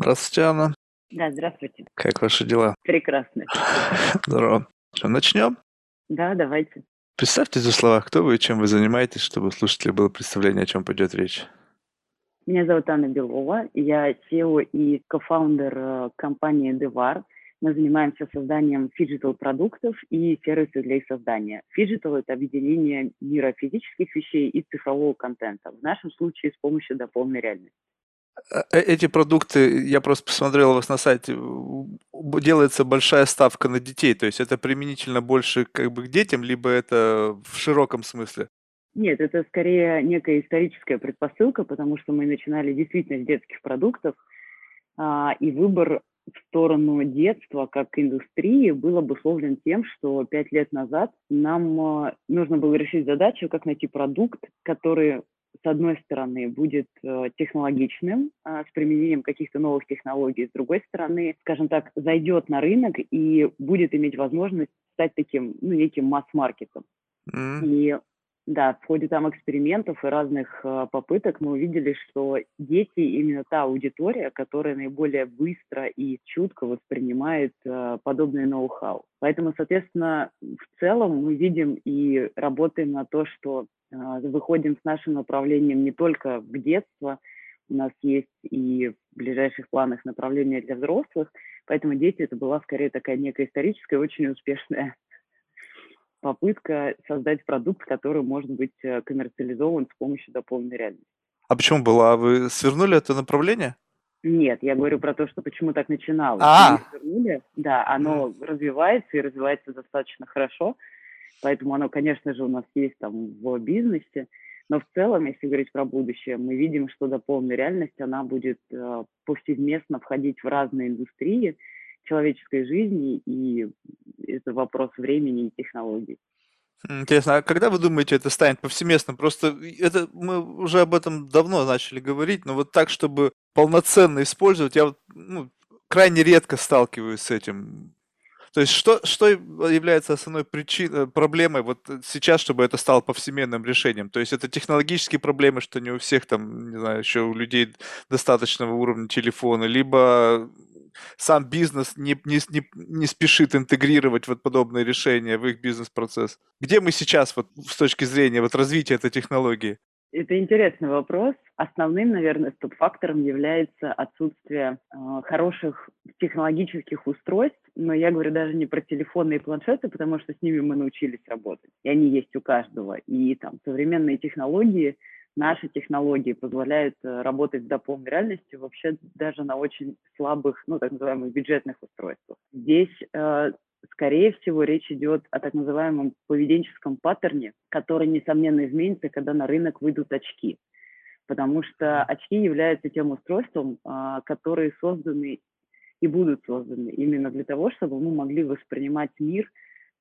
Здравствуйте, Анна. Да, здравствуйте. Как ваши дела? Прекрасно. Здорово. Что, начнем? Да, давайте. Представьте за слова, кто вы и чем вы занимаетесь, чтобы у слушателей было представление, о чем пойдет речь. Меня зовут Анна Белова, я CEO и co-founder э, компании Devar. Мы занимаемся созданием phygital-продуктов и сервисов для их создания. Phygital – это объединение мира физических вещей и цифрового контента, в нашем случае с помощью дополненной реальности. Э, эти продукты, я просто посмотрел у вас на сайте, делается большая ставка на детей, то есть это применительно больше как бы к детям, либо это в широком смысле? Нет, это скорее некая историческая предпосылка, потому что мы начинали действительно с детских продуктов, а, и выбор в сторону детства как индустрии был обусловлен тем, что пять лет назад нам а, нужно было решить задачу, как найти продукт, который с одной стороны, будет э, технологичным, э, с применением каких-то новых технологий, с другой стороны, скажем так, зайдет на рынок и будет иметь возможность стать таким, ну, неким масс-маркетом. Mm. И да, в ходе там экспериментов и разных э, попыток мы увидели, что дети именно та аудитория, которая наиболее быстро и чутко воспринимает э, подобные ноу-хау. Поэтому, соответственно, в целом мы видим и работаем на то, что выходим с нашим направлением не только в детство, у нас есть и в ближайших планах направления для взрослых, поэтому дети это была скорее такая некая историческая, очень успешная попытка создать продукт, который может быть э, коммерциализован с помощью дополненной реальности. А почему была? Вы свернули это направление? Нет, я говорю про то, что почему так начиналось. А. Свернули, да, оно mm. развивается и развивается достаточно хорошо, поэтому оно, конечно же, у нас есть там в бизнесе, но в целом, если говорить про будущее, мы видим, что дополненная реальность, она будет э, повсеместно входить в разные индустрии, человеческой жизни, и это вопрос времени и технологий. Интересно, а когда вы думаете, это станет повсеместным? Просто это мы уже об этом давно начали говорить, но вот так, чтобы полноценно использовать, я вот, ну, крайне редко сталкиваюсь с этим. То есть что, что является основной причиной, проблемой вот сейчас, чтобы это стало повсеместным решением? То есть это технологические проблемы, что не у всех там, не знаю, еще у людей достаточного уровня телефона, либо сам бизнес не, не, не, не спешит интегрировать вот подобные решения в их бизнес-процесс? Где мы сейчас вот с точки зрения вот развития этой технологии? Это интересный вопрос. Основным, наверное, стоп-фактором является отсутствие э, хороших технологических устройств, но я говорю даже не про телефоны и планшеты, потому что с ними мы научились работать, и они есть у каждого. И там современные технологии наши технологии позволяют э, работать с дополненной реальностью вообще даже на очень слабых, ну, так называемых бюджетных устройствах. Здесь, э, скорее всего, речь идет о так называемом поведенческом паттерне, который, несомненно, изменится, когда на рынок выйдут очки. Потому что очки являются тем устройством, э, которые созданы и будут созданы именно для того, чтобы мы могли воспринимать мир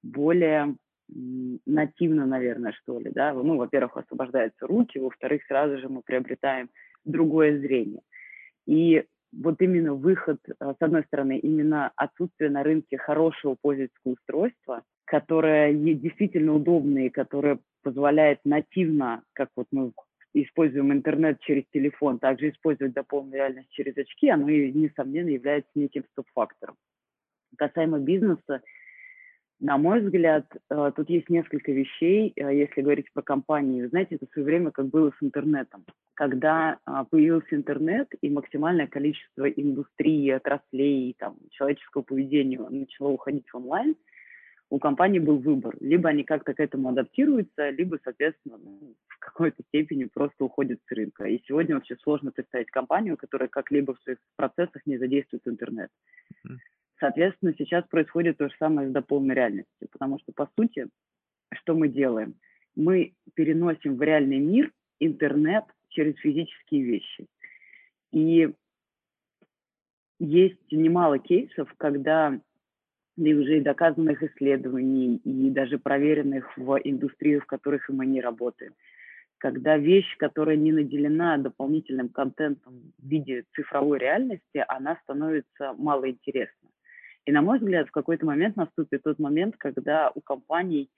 более нативно, наверное, что ли, да, ну, во-первых, освобождаются руки, во-вторых, сразу же мы приобретаем другое зрение. И вот именно выход, э, с одной стороны, именно отсутствие на рынке хорошего пользовательского устройства, которое действительно удобное и которое позволяет нативно, как вот мы используем интернет через телефон, также использовать дополненную реальность через очки, оно, несомненно, является неким стоп-фактором. Касаемо бизнеса, на мой взгляд, э, тут есть несколько вещей, э, если говорить про компании. Вы знаете, это в свое время как было с интернетом. Когда а, появился интернет и максимальное количество индустрии, отраслей, там, человеческого поведения начало уходить в онлайн, у компании был выбор. Либо они как-то к этому адаптируются, либо, соответственно, ну, в какой-то степени просто уходят с рынка. И сегодня вообще сложно представить компанию, которая как-либо в своих процессах не задействует интернет. Соответственно, сейчас происходит то же самое с дополненной реальностью, потому что, по сути, что мы делаем? Мы переносим в реальный мир интернет через физические вещи. И есть немало кейсов, когда и уже и доказанных исследований, и даже проверенных в индустрии, в которых мы не работаем, когда вещь, которая не наделена дополнительным контентом в виде цифровой реальности, она становится малоинтересна. И, на мой взгляд, в какой-то момент наступит тот момент, когда у компаний,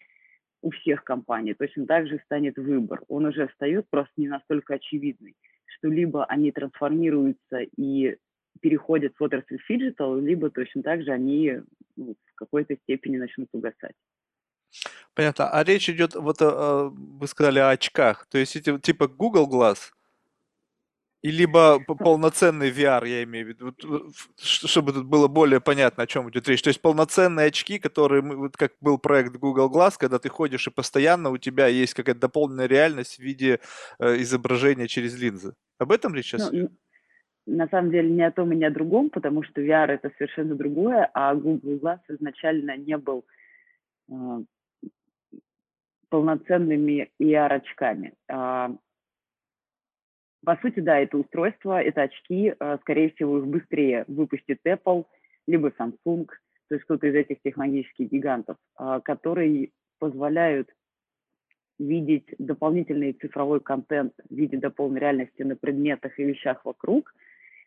у всех компаний точно так же станет выбор. Он уже встает просто не настолько очевидный, что либо они трансформируются и переходят в отрасль phygital, либо точно так же они ну, в какой-то степени начнут угасать. Понятно. А речь идет, вот э, вы сказали о очках, то есть типа Google Glass, и либо полноценный VR, я имею в виду, чтобы тут было более понятно, о чем идет речь. То есть полноценные очки, которые, вот как был проект Google Glass, когда ты ходишь и постоянно у тебя есть какая-то дополненная реальность в виде э, изображения через линзы. Об этом речь сейчас? Ну, на самом деле не о том и не о другом, потому что VR это совершенно другое, а Google Glass изначально не был э, полноценными AR-очками. А, по сути, да, это устройство, это очки, а, скорее всего, их быстрее выпустит Apple, либо Samsung, то есть кто-то из этих технологических гигантов, а, которые позволяют видеть дополнительный цифровой контент в виде дополненной реальности на предметах и вещах вокруг.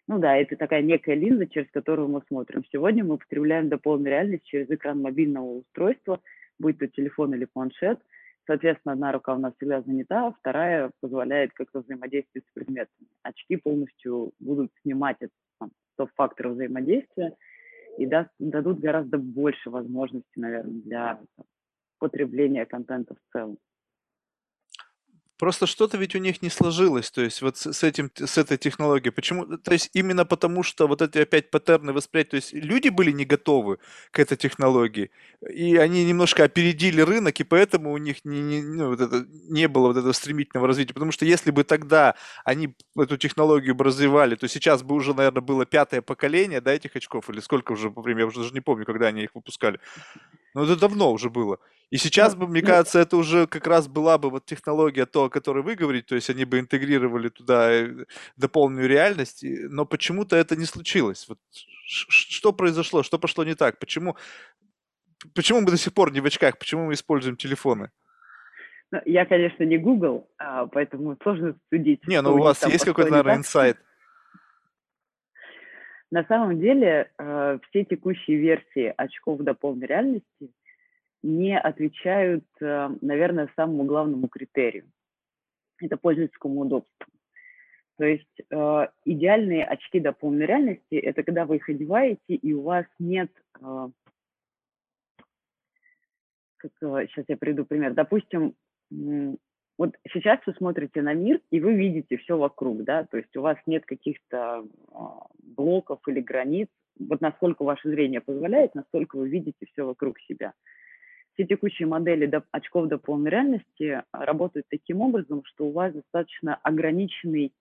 Ну да, это такая некая линза, через которую мы смотрим. Сегодня мы потребляем дополненную реальность через экран мобильного устройства, будь то телефон или планшет – Соответственно, одна рука у нас всегда занята, а вторая позволяет как-то взаимодействовать с предметами. Очки полностью будут снимать этот стоп-фактор взаимодействия и даст, дадут гораздо больше возможностей, наверное, для потребления контента в целом. Просто что-то ведь у них не сложилось, то есть вот с этим, с этой технологией. Почему? То есть именно потому, что вот эти опять паттерны восприятия, то есть люди были не готовы к этой технологии, и они немножко опередили рынок, и поэтому у них не, не, ну, вот это, не было вот этого стремительного развития. Потому что если бы тогда они эту технологию бы развивали, то сейчас бы уже, наверное, было пятое поколение, да, этих очков, или сколько уже, например, я уже даже не помню, когда они их выпускали. Но это давно уже было. И сейчас бы, мне кажется, это уже как раз была бы вот технология то, о которой вы говорите, то есть они бы интегрировали туда э, дополненную реальность, но почему-то это не случилось. Вот что произошло, что пошло не так, почему, почему мы до сих пор не в очках, почему мы используем телефоны? Ну, я, конечно, не Google, а, поэтому сложно судить. Не, ну у вас есть какой-то, наверное, инсайт? На самом деле, э, все текущие версии очков дополненной реальности не отвечают, э, наверное, самому главному критерию. Это пользовательскому удобству. То есть э, идеальные очки дополненной реальности – это когда вы их одеваете, и у вас нет… Э, как, э, сейчас я приведу пример. Допустим, вот сейчас вы смотрите на мир, и вы видите все вокруг, да, то есть у вас нет каких-то э, блоков или границ. Вот насколько ваше зрение позволяет, настолько вы видите все вокруг себя все текущие модели до, очков дополненной реальности а, работают таким образом, что у вас достаточно ограниченный,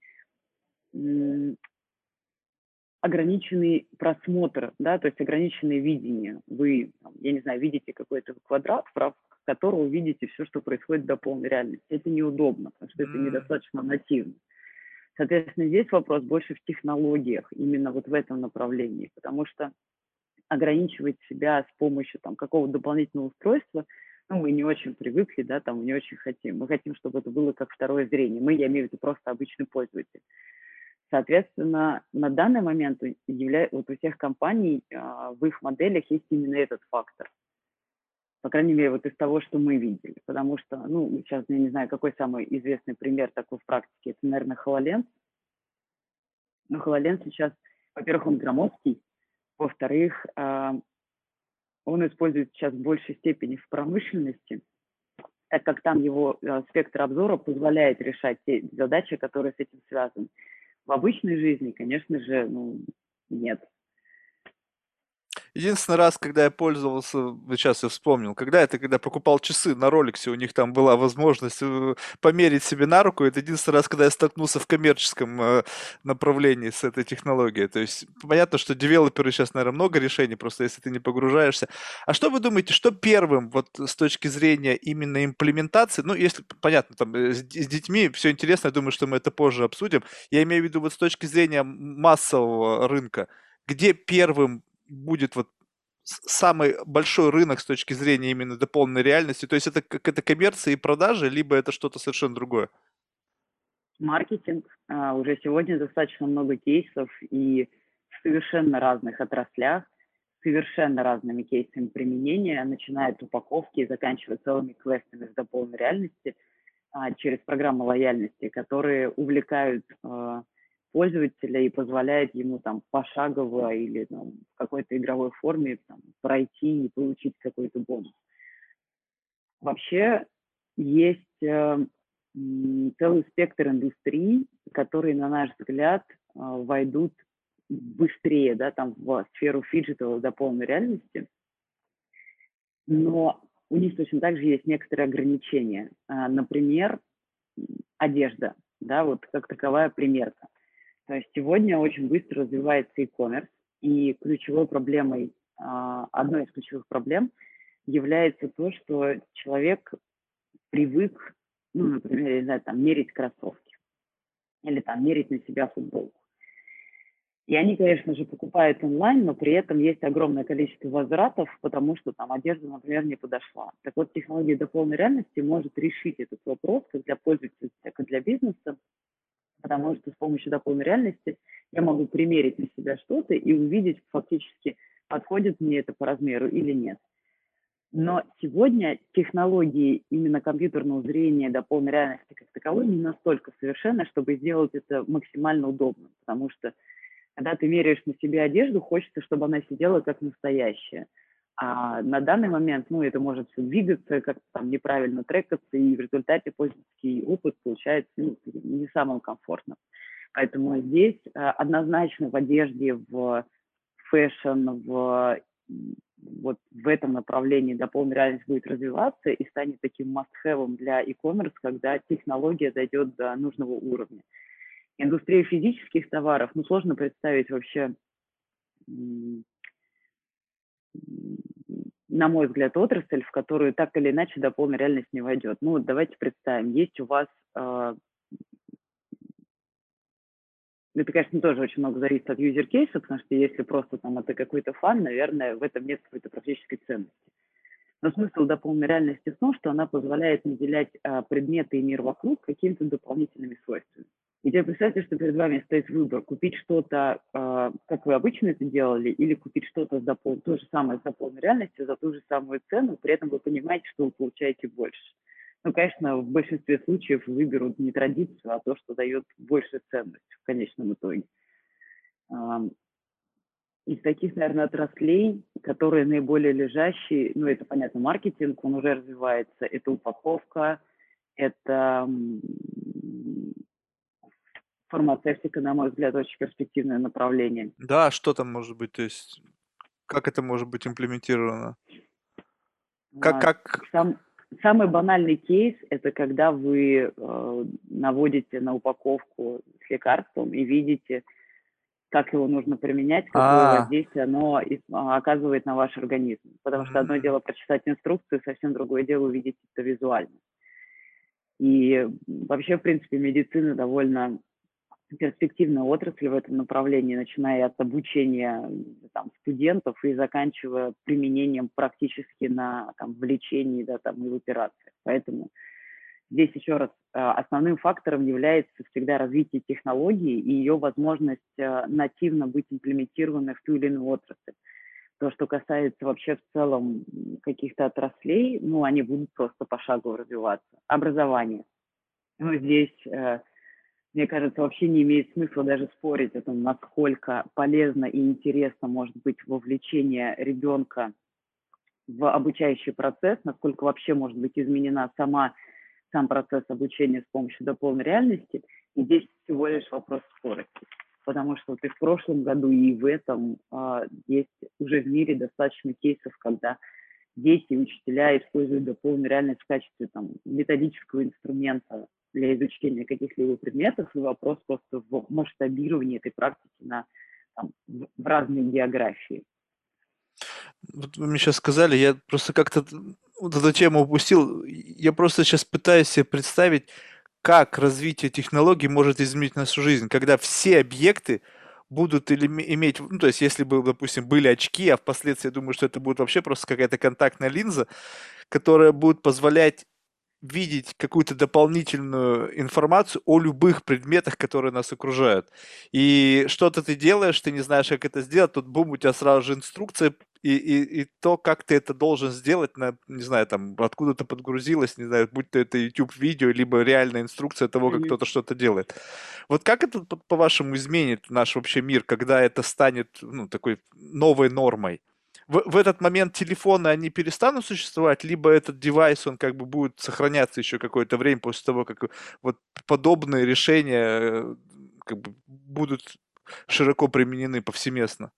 ограниченный просмотр, да, то есть ограниченное видение. Вы, я не знаю, видите какой-то квадрат, в рамках которого видите все, что происходит в дополненной реальности. Это неудобно, потому что это недостаточно нативно. Соответственно, здесь вопрос больше в технологиях, именно вот в этом направлении, потому что ограничивать себя с помощью там какого-то дополнительного устройства, ну, мы не очень привыкли, да, там, не очень хотим. Мы хотим, чтобы это было как второе зрение. Мы, я имею в виду просто обычный пользователь. Соответственно, на данный момент явля... вот у всех компаний э, в их моделях есть именно этот фактор. По крайней мере, вот из того, что мы видели. Потому что, ну, сейчас я не знаю, какой самый известный пример такой в практике. Это, наверное, HoloLens. Но HoloLens сейчас, во-первых, он громоздкий, во-вторых, а, он используется сейчас в большей степени в промышленности, так как там его а, спектр обзора позволяет решать те задачи, которые с этим связаны. В обычной жизни, конечно же, ну, нет. Единственный раз, когда я пользовался, сейчас я вспомнил, когда это, когда покупал часы на Роликсе, у них там была возможность э, померить себе на руку. Это единственный раз, когда я столкнулся в коммерческом э, направлении с этой технологией. То есть понятно, что девелоперы сейчас, наверное, много решений, просто если ты не погружаешься. А что вы думаете, что первым вот с точки зрения именно имплементации, ну, если, понятно, там э, с, с детьми все интересно, я думаю, что мы это позже обсудим. Я имею в виду вот с точки зрения массового рынка, где первым будет вот самый большой рынок с точки зрения именно дополненной реальности? То есть это как это коммерция и продажи, либо это что-то совершенно другое? Маркетинг. А, уже сегодня достаточно много кейсов и в совершенно разных отраслях, совершенно разными кейсами применения, начиная от упаковки и заканчивая целыми квестами с дополненной реальности а, через программы лояльности, которые увлекают а, пользователя и позволяет ему там пошагово или там, в какой-то игровой форме там, пройти и получить какой-то бонус. Вообще есть э, целый спектр индустрий, которые, на наш взгляд, э, войдут быстрее да, там, в сферу фиджитовой до полной реальности, но у них точно так же есть некоторые ограничения. А, например, одежда, да, вот как таковая примерка. То есть сегодня очень быстро развивается e-commerce, и ключевой проблемой, а, одной из ключевых проблем является то, что человек привык, ну, например, не знаю, там, мерить кроссовки или там мерить на себя футболку. И они, конечно же, покупают онлайн, но при этом есть огромное количество возвратов, потому что там одежда, например, не подошла. Так вот, технология до полной реальности может решить этот вопрос как для пользователя, так и для бизнеса, потому что с помощью до полной реальности я могу примерить на себя что-то и увидеть фактически, подходит мне это по размеру или нет. Но сегодня технологии именно компьютерного зрения до полной реальности как таковой не настолько совершенны, чтобы сделать это максимально удобным, потому что когда ты меряешь на себе одежду, хочется, чтобы она сидела как настоящая. А на данный момент, ну, это может все двигаться, как-то там неправильно трекаться, и в результате пользовательский опыт получается ну, не самым комфортным. Поэтому здесь а, однозначно в одежде, в fashion, в вот в этом направлении дополненная реальность будет развиваться и станет таким must-have для e-commerce, когда технология дойдет до нужного уровня. Индустрия физических товаров, ну, сложно представить вообще, на мой взгляд, отрасль, в которую так или иначе дополненная реальность не войдет. Ну, давайте представим, есть у вас э, это, конечно, тоже очень много зависит от юзер-кейса, потому что если просто там это какой-то фан, наверное, в этом нет какой-то практической ценности. Но смысл до полной реальности в том, что она позволяет наделять а, предметы и мир вокруг какими-то дополнительными свойствами. И теперь представьте, что перед вами стоит выбор, купить что-то, э, как вы обычно это делали, или купить что-то за пол, то же самое за полной реальностью, за ту же самую цену, при этом вы понимаете, что вы получаете больше. Ну, конечно, в большинстве случаев выберут не традицию, а то, что дает большую ценность в конечном итоге. Из таких, наверное, отраслей, которые наиболее лежащие, ну, это, понятно, маркетинг, он уже развивается, это упаковка, это фармацевтика, на мой взгляд, очень перспективное направление. Да, что там может быть, то есть как это может быть имплементировано? Как, а, как... Сам, самый банальный кейс – это когда вы э, наводите на упаковку с лекарством и видите, как его нужно применять, какое А-а-а. воздействие оно а, оказывает на ваш организм. Потому что одно дело прочитать инструкцию, совсем другое дело увидеть это визуально. И вообще, в принципе, медицина довольно перспективная отрасль в этом направлении, начиная от обучения там, студентов и заканчивая применением практически на там, в лечении да, там, и в операциях. Поэтому здесь еще раз а, основным фактором является всегда развитие технологии и ее возможность а, нативно быть имплементированной в ту или иную отрасль. То, что касается вообще в целом каких-то отраслей, ну, они будут просто пошагово развиваться. Образование. Ну, здесь э, мне кажется, вообще не имеет смысла даже спорить о том, насколько полезно и интересно может быть вовлечение ребенка в обучающий процесс, насколько вообще может быть изменена сама, сам процесс обучения с помощью дополненной реальности. И здесь всего лишь вопрос скорости. Потому что вот и в прошлом году, и в этом э, есть уже в мире достаточно кейсов, когда дети учителя используют дополненную реальность в качестве там, методического инструмента для изучения каких-либо предметов, и вопрос просто в масштабировании этой практики на, там, в разные географии. Вот вы мне сейчас сказали, я просто как-то вот эту тему упустил. Я просто сейчас пытаюсь себе представить, как развитие технологий может изменить нашу жизнь, когда все объекты будут иметь, ну, то есть, если бы, допустим, были очки, а впоследствии, я думаю, что это будет вообще просто какая-то контактная линза, которая будет позволять видеть какую-то дополнительную информацию о любых предметах, которые нас окружают. И что-то ты делаешь, ты не знаешь, как это сделать, тут бум, у тебя сразу же инструкция, и, и, и то, как ты это должен сделать, на, не знаю, там, откуда то подгрузилось, не знаю, будь то это YouTube-видео, либо реальная инструкция того, как mm-hmm. кто-то что-то делает. Вот как это, по-вашему, изменит наш вообще мир, когда это станет, ну, такой новой нормой? В, в этот момент телефоны, они перестанут существовать, либо этот девайс, он как бы будет сохраняться еще какое-то время после того, как вот подобные решения э, как бы будут широко применены повсеместно?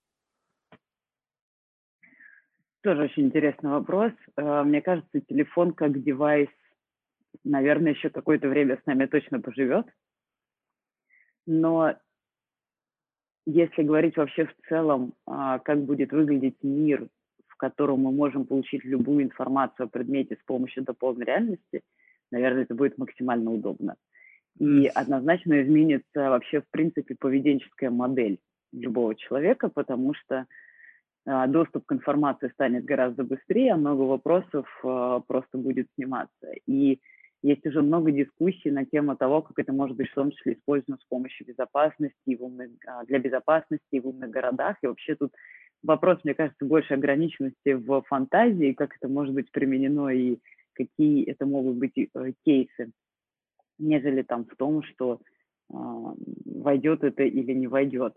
Тоже очень интересный вопрос. Э, мне кажется, телефон как девайс, наверное, еще какое-то время с нами точно поживет. Но если говорить вообще в целом, а, как будет выглядеть мир, в котором мы можем получить любую информацию о предмете с помощью дополненной реальности, наверное, это будет максимально удобно. И однозначно изменится вообще, в принципе, поведенческая модель любого человека, потому что а, доступ к информации станет гораздо быстрее, а много вопросов а, просто будет сниматься. И есть уже много дискуссий на тему того, как это может быть в том числе использовано с помощью безопасности в умных, а, для безопасности в умных городах. И вообще тут вопрос, мне кажется, больше ограниченности в фантазии, как это может быть применено и какие это могут быть э, кейсы, нежели там в том, что э, войдет это или не войдет.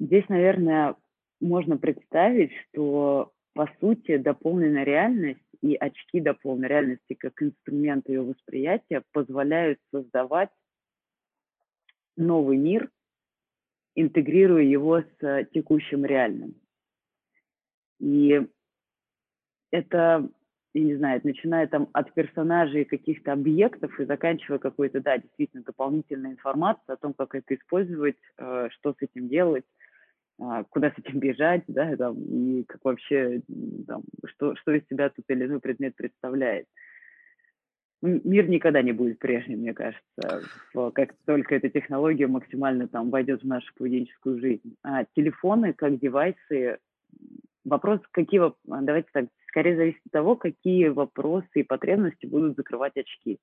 Здесь, наверное, можно представить, что по сути дополненная реальность и очки дополненной реальности как инструмент ее восприятия позволяют создавать новый мир, интегрируя его с текущим реальным. И это, я не знаю, начиная там от персонажей каких-то объектов и заканчивая какой-то, да, действительно дополнительной информацией о том, как это использовать, э, что с этим делать, куда с этим бежать, да, там, и как вообще, там, что, что из себя тот или иной предмет представляет. Мир никогда не будет прежним, мне кажется, как только эта технология максимально там войдет в нашу поведенческую жизнь. А телефоны как девайсы, вопрос, какие, давайте так, скорее зависит от того, какие вопросы и потребности будут закрывать очки.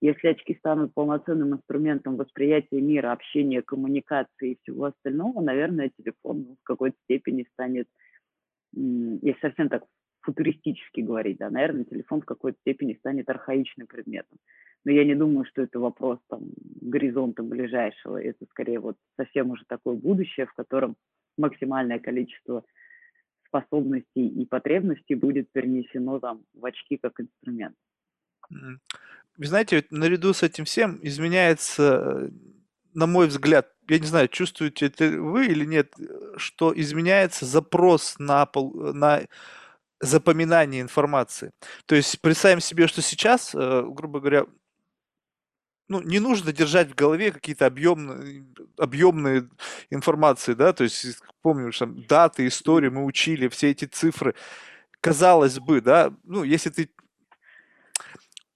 Если очки станут полноценным инструментом восприятия мира, общения, коммуникации и всего остального, наверное, телефон в какой-то степени станет, если совсем так футуристически говорить, да, наверное, телефон в какой-то степени станет архаичным предметом. Но я не думаю, что это вопрос там горизонта ближайшего. Это скорее вот совсем уже такое будущее, в котором максимальное количество способностей и потребностей будет перенесено там в очки как инструмент. Вы знаете, наряду с этим всем изменяется, на мой взгляд, я не знаю, чувствуете это вы или нет, что изменяется запрос на, на запоминание информации. То есть представим себе, что сейчас, э, грубо говоря, ну, не нужно держать в голове какие-то объемные, объемные информации, да, то есть помню, что там даты, истории мы учили, все эти цифры. Казалось бы, да, ну, если ты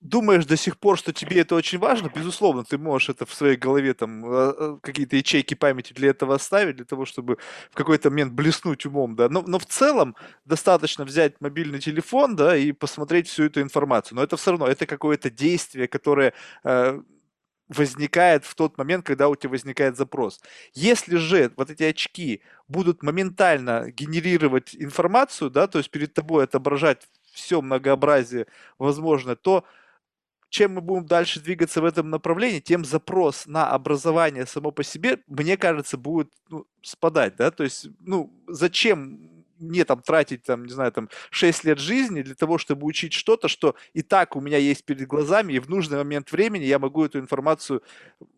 думаешь до сих пор, что тебе это очень важно, безусловно, ты можешь это в своей голове там а, а, какие-то ячейки памяти для этого оставить, для того, чтобы в какой-то момент блеснуть умом, да. Но, но в целом достаточно взять мобильный телефон, да, и посмотреть всю эту информацию. Но это все равно, это какое-то действие, которое э, возникает в тот момент, когда у тебя возникает запрос. Если же вот эти очки будут моментально генерировать информацию, да, то есть перед тобой отображать все многообразие возможно, то чем мы будем дальше двигаться в этом направлении, тем запрос на образование само по себе, мне кажется, будет ну, спадать, да, то есть, ну, зачем мне там тратить, там, не знаю, там, 6 лет жизни для того, чтобы учить что-то, что и так у меня есть перед глазами, и в нужный момент времени я могу эту информацию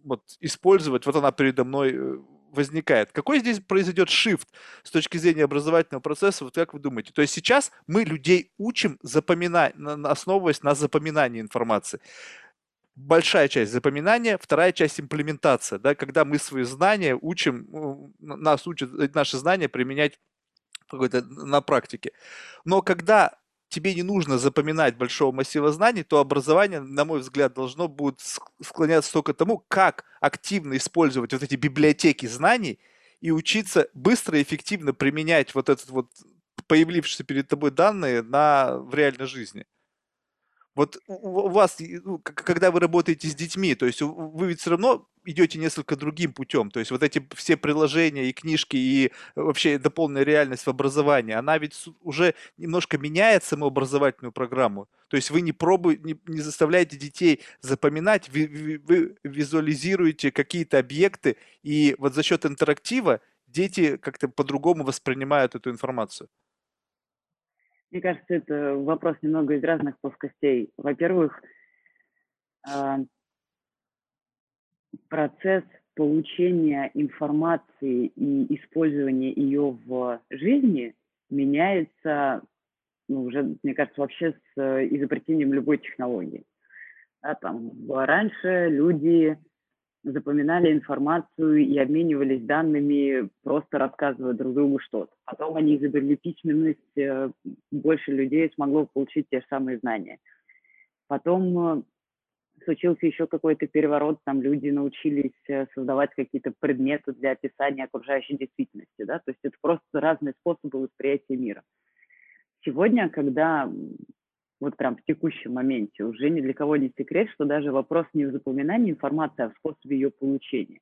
вот, использовать, вот она передо мной э, возникает. Какой здесь произойдет shift с точки зрения образовательного процесса, вот как вы думаете? То есть сейчас мы людей учим запоминать, основываясь на запоминании информации. Большая часть запоминания, вторая часть имплементация, да, когда мы свои знания учим, нас учат наши знания применять какой-то на практике. Но когда тебе не нужно запоминать большого массива знаний, то образование, на мой взгляд, должно будет склоняться только к тому, как активно использовать вот эти библиотеки знаний и учиться быстро и эффективно применять вот этот вот появившиеся перед тобой данные на, в реальной жизни. Вот у вас, когда вы работаете с детьми, то есть вы ведь все равно идете несколько другим путем. То есть вот эти все приложения и книжки, и вообще дополненная реальность в образовании, она ведь уже немножко меняет саму образовательную программу. То есть вы не пробуете, не, не заставляете детей запоминать, вы, вы визуализируете какие-то объекты, и вот за счет интерактива дети как-то по-другому воспринимают эту информацию. Мне кажется, это вопрос немного из разных плоскостей. Во-первых, а, процесс получения информации и использования ее в жизни меняется, ну, уже, мне кажется, вообще с э, изобретением любой технологии. Да, там, раньше люди запоминали информацию и обменивались данными, просто рассказывая друг другу что-то. Потом они изобрели письменность, э, больше людей смогло получить те же самые знания. Потом э, случился еще какой-то переворот, там люди научились э, создавать какие-то предметы для описания окружающей действительности, да, то есть это просто разные способы восприятия мира. Сегодня, когда вот прям в текущем моменте. Уже ни для кого не секрет, что даже вопрос не в запоминании информации, а в способе ее получения.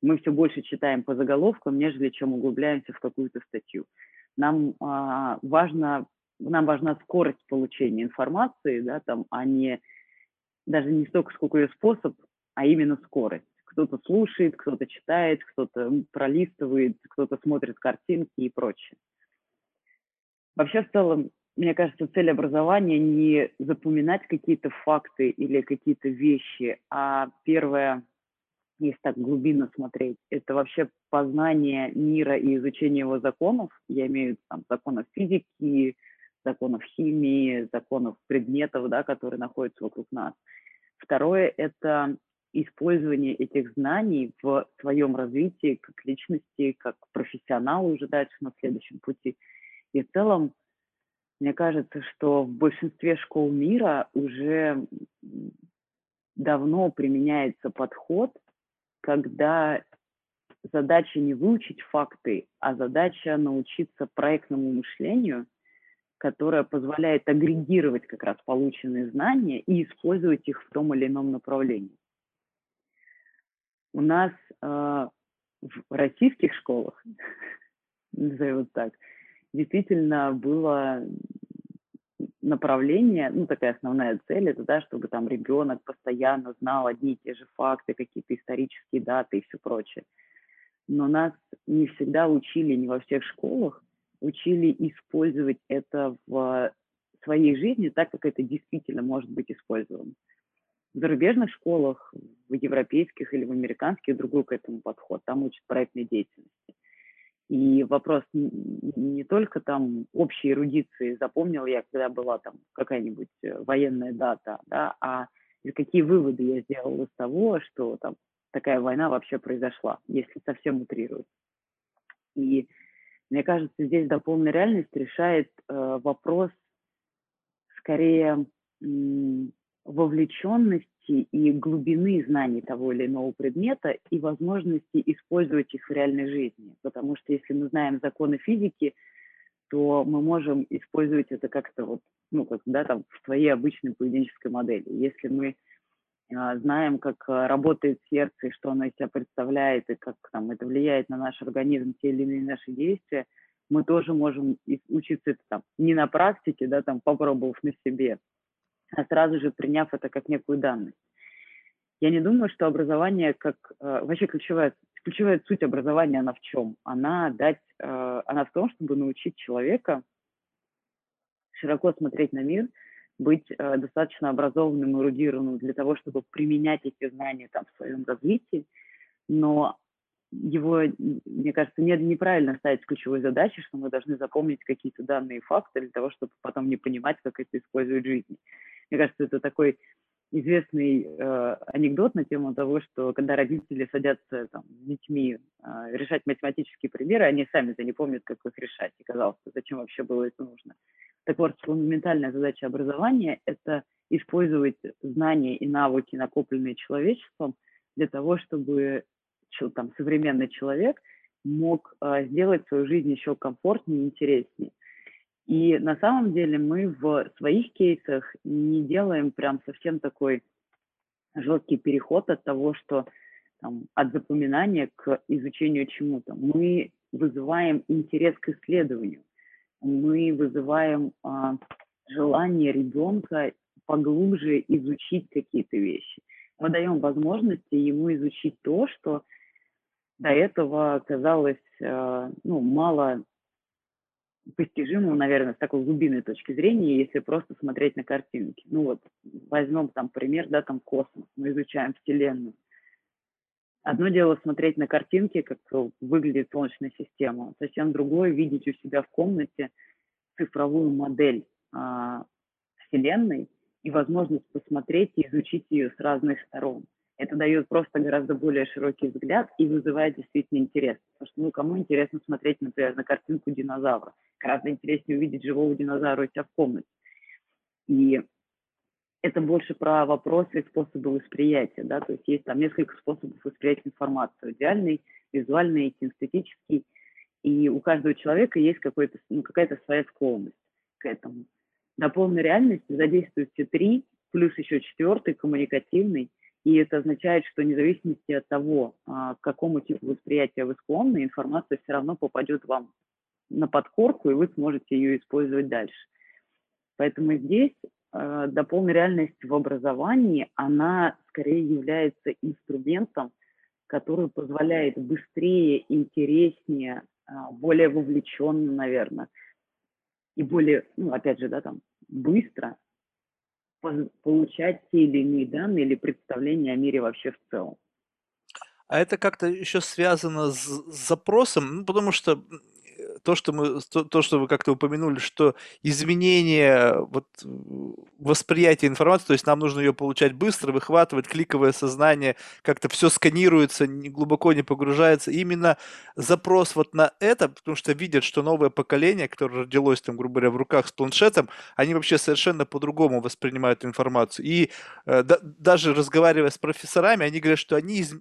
Мы все больше читаем по заголовкам, нежели чем углубляемся в какую-то статью. Нам а, важно, нам важна скорость получения информации, да, там, а не даже не столько, сколько ее способ, а именно скорость. Кто-то слушает, кто-то читает, кто-то пролистывает, кто-то смотрит картинки и прочее. Вообще, в целом, мне кажется, цель образования не запоминать какие-то факты или какие-то вещи, а первое, если так глубинно смотреть, это вообще познание мира и изучение его законов. Я имею в виду там, законов физики, законов химии, законов предметов, да, которые находятся вокруг нас. Второе – это использование этих знаний в своем развитии как личности, как профессионала уже дальше на следующем пути. И в целом мне кажется, что в большинстве школ мира уже давно применяется подход, когда задача не выучить факты, а задача научиться проектному мышлению, которое позволяет агрегировать как раз полученные знания и использовать их в том или ином направлении. У нас э, в российских школах, назовем так, действительно было направление, ну, такая основная цель, это, да, чтобы там ребенок постоянно знал одни и те же факты, какие-то исторические даты и все прочее. Но нас не всегда учили, не во всех школах, учили использовать это в своей жизни так, как это действительно может быть использовано. В зарубежных школах, в европейских или в американских другой к этому подход. Там учат проектной деятельности. И вопрос не только там общей эрудиции, запомнил я, когда была там какая-нибудь э, военная дата, да, а какие выводы я сделал из того, что там такая война вообще произошла, если совсем утрировать. И мне кажется, здесь дополненная реальность решает э, вопрос скорее вовлеченности и глубины знаний того или иного предмета и возможности использовать их в реальной жизни. Потому что если мы знаем законы физики, то мы можем использовать это как-то вот, ну, как, да, там, в своей обычной поведенческой модели. Если мы а, знаем, как а, работает сердце, и что оно из себя представляет, и как там, это влияет на наш организм, те или иные наши действия, мы тоже можем учиться это там, не на практике, да, там, попробовав на себе, а сразу же приняв это как некую данность. Я не думаю, что образование как... Э, вообще ключевая, ключевая суть образования, она в чем? Она, дать, э, она в том, чтобы научить человека широко смотреть на мир, быть э, достаточно образованным, эрудированным для того, чтобы применять эти знания там, в своем развитии, но его, мне кажется, не, неправильно ставить ключевой задачей, что мы должны запомнить какие-то данные и факты для того, чтобы потом не понимать, как это использовать в жизни. Мне кажется, это такой известный э, анекдот на тему того, что когда родители садятся там, с детьми э, решать математические примеры, они сами это не помнят, как их решать. И казалось, зачем вообще было это нужно. Так вот, фундаментальная задача образования – это использовать знания и навыки, накопленные человечеством, для того, чтобы там, современный человек мог э, сделать свою жизнь еще комфортнее и интереснее. И на самом деле мы в своих кейсах не делаем прям совсем такой жесткий переход от того, что там, от запоминания к изучению чему-то. Мы вызываем интерес к исследованию. Мы вызываем а, желание ребенка поглубже изучить какие-то вещи. Мы даем возможности ему изучить то, что до этого казалось э, ну, мало постижимым, наверное, с такой глубинной точки зрения, если просто смотреть на картинки. Ну вот, возьмем там пример, да, там космос, мы изучаем Вселенную. Одно дело смотреть на картинки, как выглядит Солнечная система, совсем другое видеть у себя в комнате цифровую модель а, Вселенной и возможность посмотреть и изучить ее с разных сторон. Это дает просто гораздо более широкий взгляд и вызывает действительно интерес. Потому что, ну, кому интересно смотреть, например, на картинку динозавра? Гораздо интереснее увидеть живого динозавра у себя в комнате. И это больше про вопросы и способы восприятия, да, то есть есть там несколько способов восприятия информации, идеальный, визуальный, кинестетический, и у каждого человека есть какой-то, ну, какая-то своя склонность к этому. На полной реальности задействуют все три, плюс еще четвертый, коммуникативный, и это означает, что вне зависимости от того, а, к какому типу восприятия вы склонны, информация все равно попадет вам на подкорку, и вы сможете ее использовать дальше. Поэтому здесь э, дополненная реальность в образовании, она скорее является инструментом, который позволяет быстрее, интереснее, э, более вовлеченно, наверное, и более, ну, опять же, да, там, быстро получать те или иные данные или представления о мире вообще в целом. А это как-то еще связано с запросом, ну, потому что то, что мы, то, то, что вы как-то упомянули, что изменение вот, восприятия информации, то есть нам нужно ее получать быстро, выхватывать, кликовое сознание, как-то все сканируется, глубоко не погружается. Именно запрос вот на это, потому что видят, что новое поколение, которое родилось, там, грубо говоря, в руках с планшетом, они вообще совершенно по-другому воспринимают информацию. И э, да, даже разговаривая с профессорами, они говорят, что они из,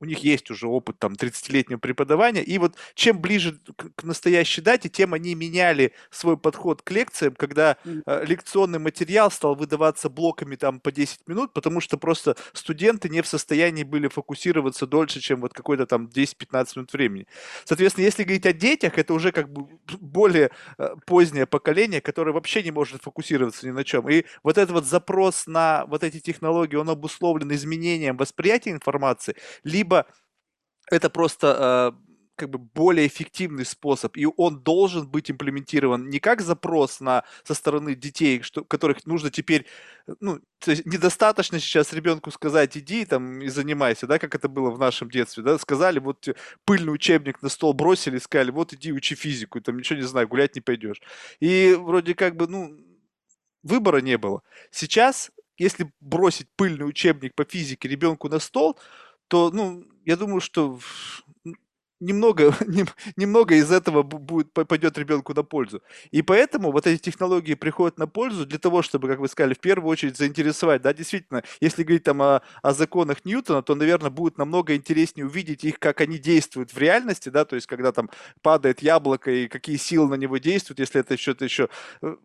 у них есть уже опыт там 30-летнего преподавания, и вот чем ближе к, настоящей дате, тем они меняли свой подход к лекциям, когда э, лекционный материал стал выдаваться блоками там по 10 минут, потому что просто студенты не в состоянии были фокусироваться дольше, чем вот какой-то там 10-15 минут времени. Соответственно, если говорить о детях, это уже как бы более э, позднее поколение, которое вообще не может фокусироваться ни на чем. И вот этот вот запрос на вот эти технологии, он обусловлен изменением восприятия информации, либо либо это просто э, как бы более эффективный способ, и он должен быть имплементирован не как запрос на, со стороны детей, что, которых нужно теперь, ну, недостаточно сейчас ребенку сказать, иди там и занимайся, да, как это было в нашем детстве, да, сказали, вот пыльный учебник на стол бросили, сказали, вот иди учи физику, там ничего не знаю, гулять не пойдешь. И вроде как бы, ну, выбора не было. Сейчас, если бросить пыльный учебник по физике ребенку на стол, то, ну, я думаю, что немного, немного из этого будет, пойдет ребенку на пользу. И поэтому вот эти технологии приходят на пользу для того, чтобы, как вы сказали, в первую очередь заинтересовать. Да, действительно, если говорить там о, о законах Ньютона, то, наверное, будет намного интереснее увидеть их, как они действуют в реальности, да, то есть когда там падает яблоко и какие силы на него действуют, если это что-то еще э,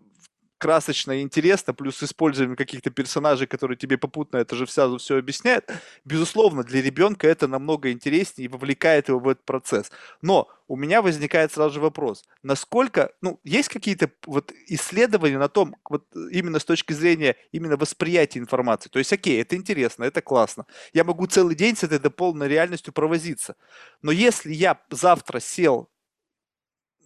красочно и интересно, плюс использование каких-то персонажей, которые тебе попутно это же все, все объясняют, безусловно, для ребенка это намного интереснее и вовлекает его в этот процесс. Но у меня возникает сразу же вопрос, насколько, ну, есть какие-то вот исследования на том, вот именно с точки зрения именно восприятия информации, то есть, окей, это интересно, это классно, я могу целый день с этой дополненной реальностью провозиться, но если я завтра сел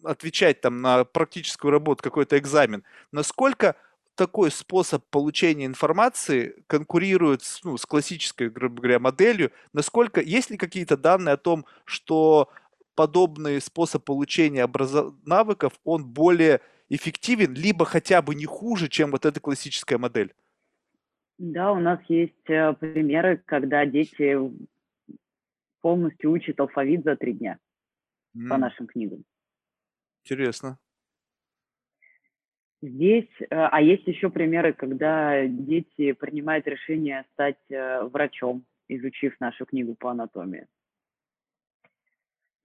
отвечать там на практическую работу, какой-то экзамен, насколько такой способ получения информации конкурирует с, ну, с классической, грубо говоря, моделью, насколько есть ли какие-то данные о том, что подобный способ получения образов... навыков, он более эффективен, либо хотя бы не хуже, чем вот эта классическая модель? Да, у нас есть э, примеры, когда дети полностью учат алфавит за три дня mm. по нашим книгам. Интересно. Здесь, э, а есть еще примеры, когда дети принимают решение стать э, врачом, изучив нашу книгу по анатомии.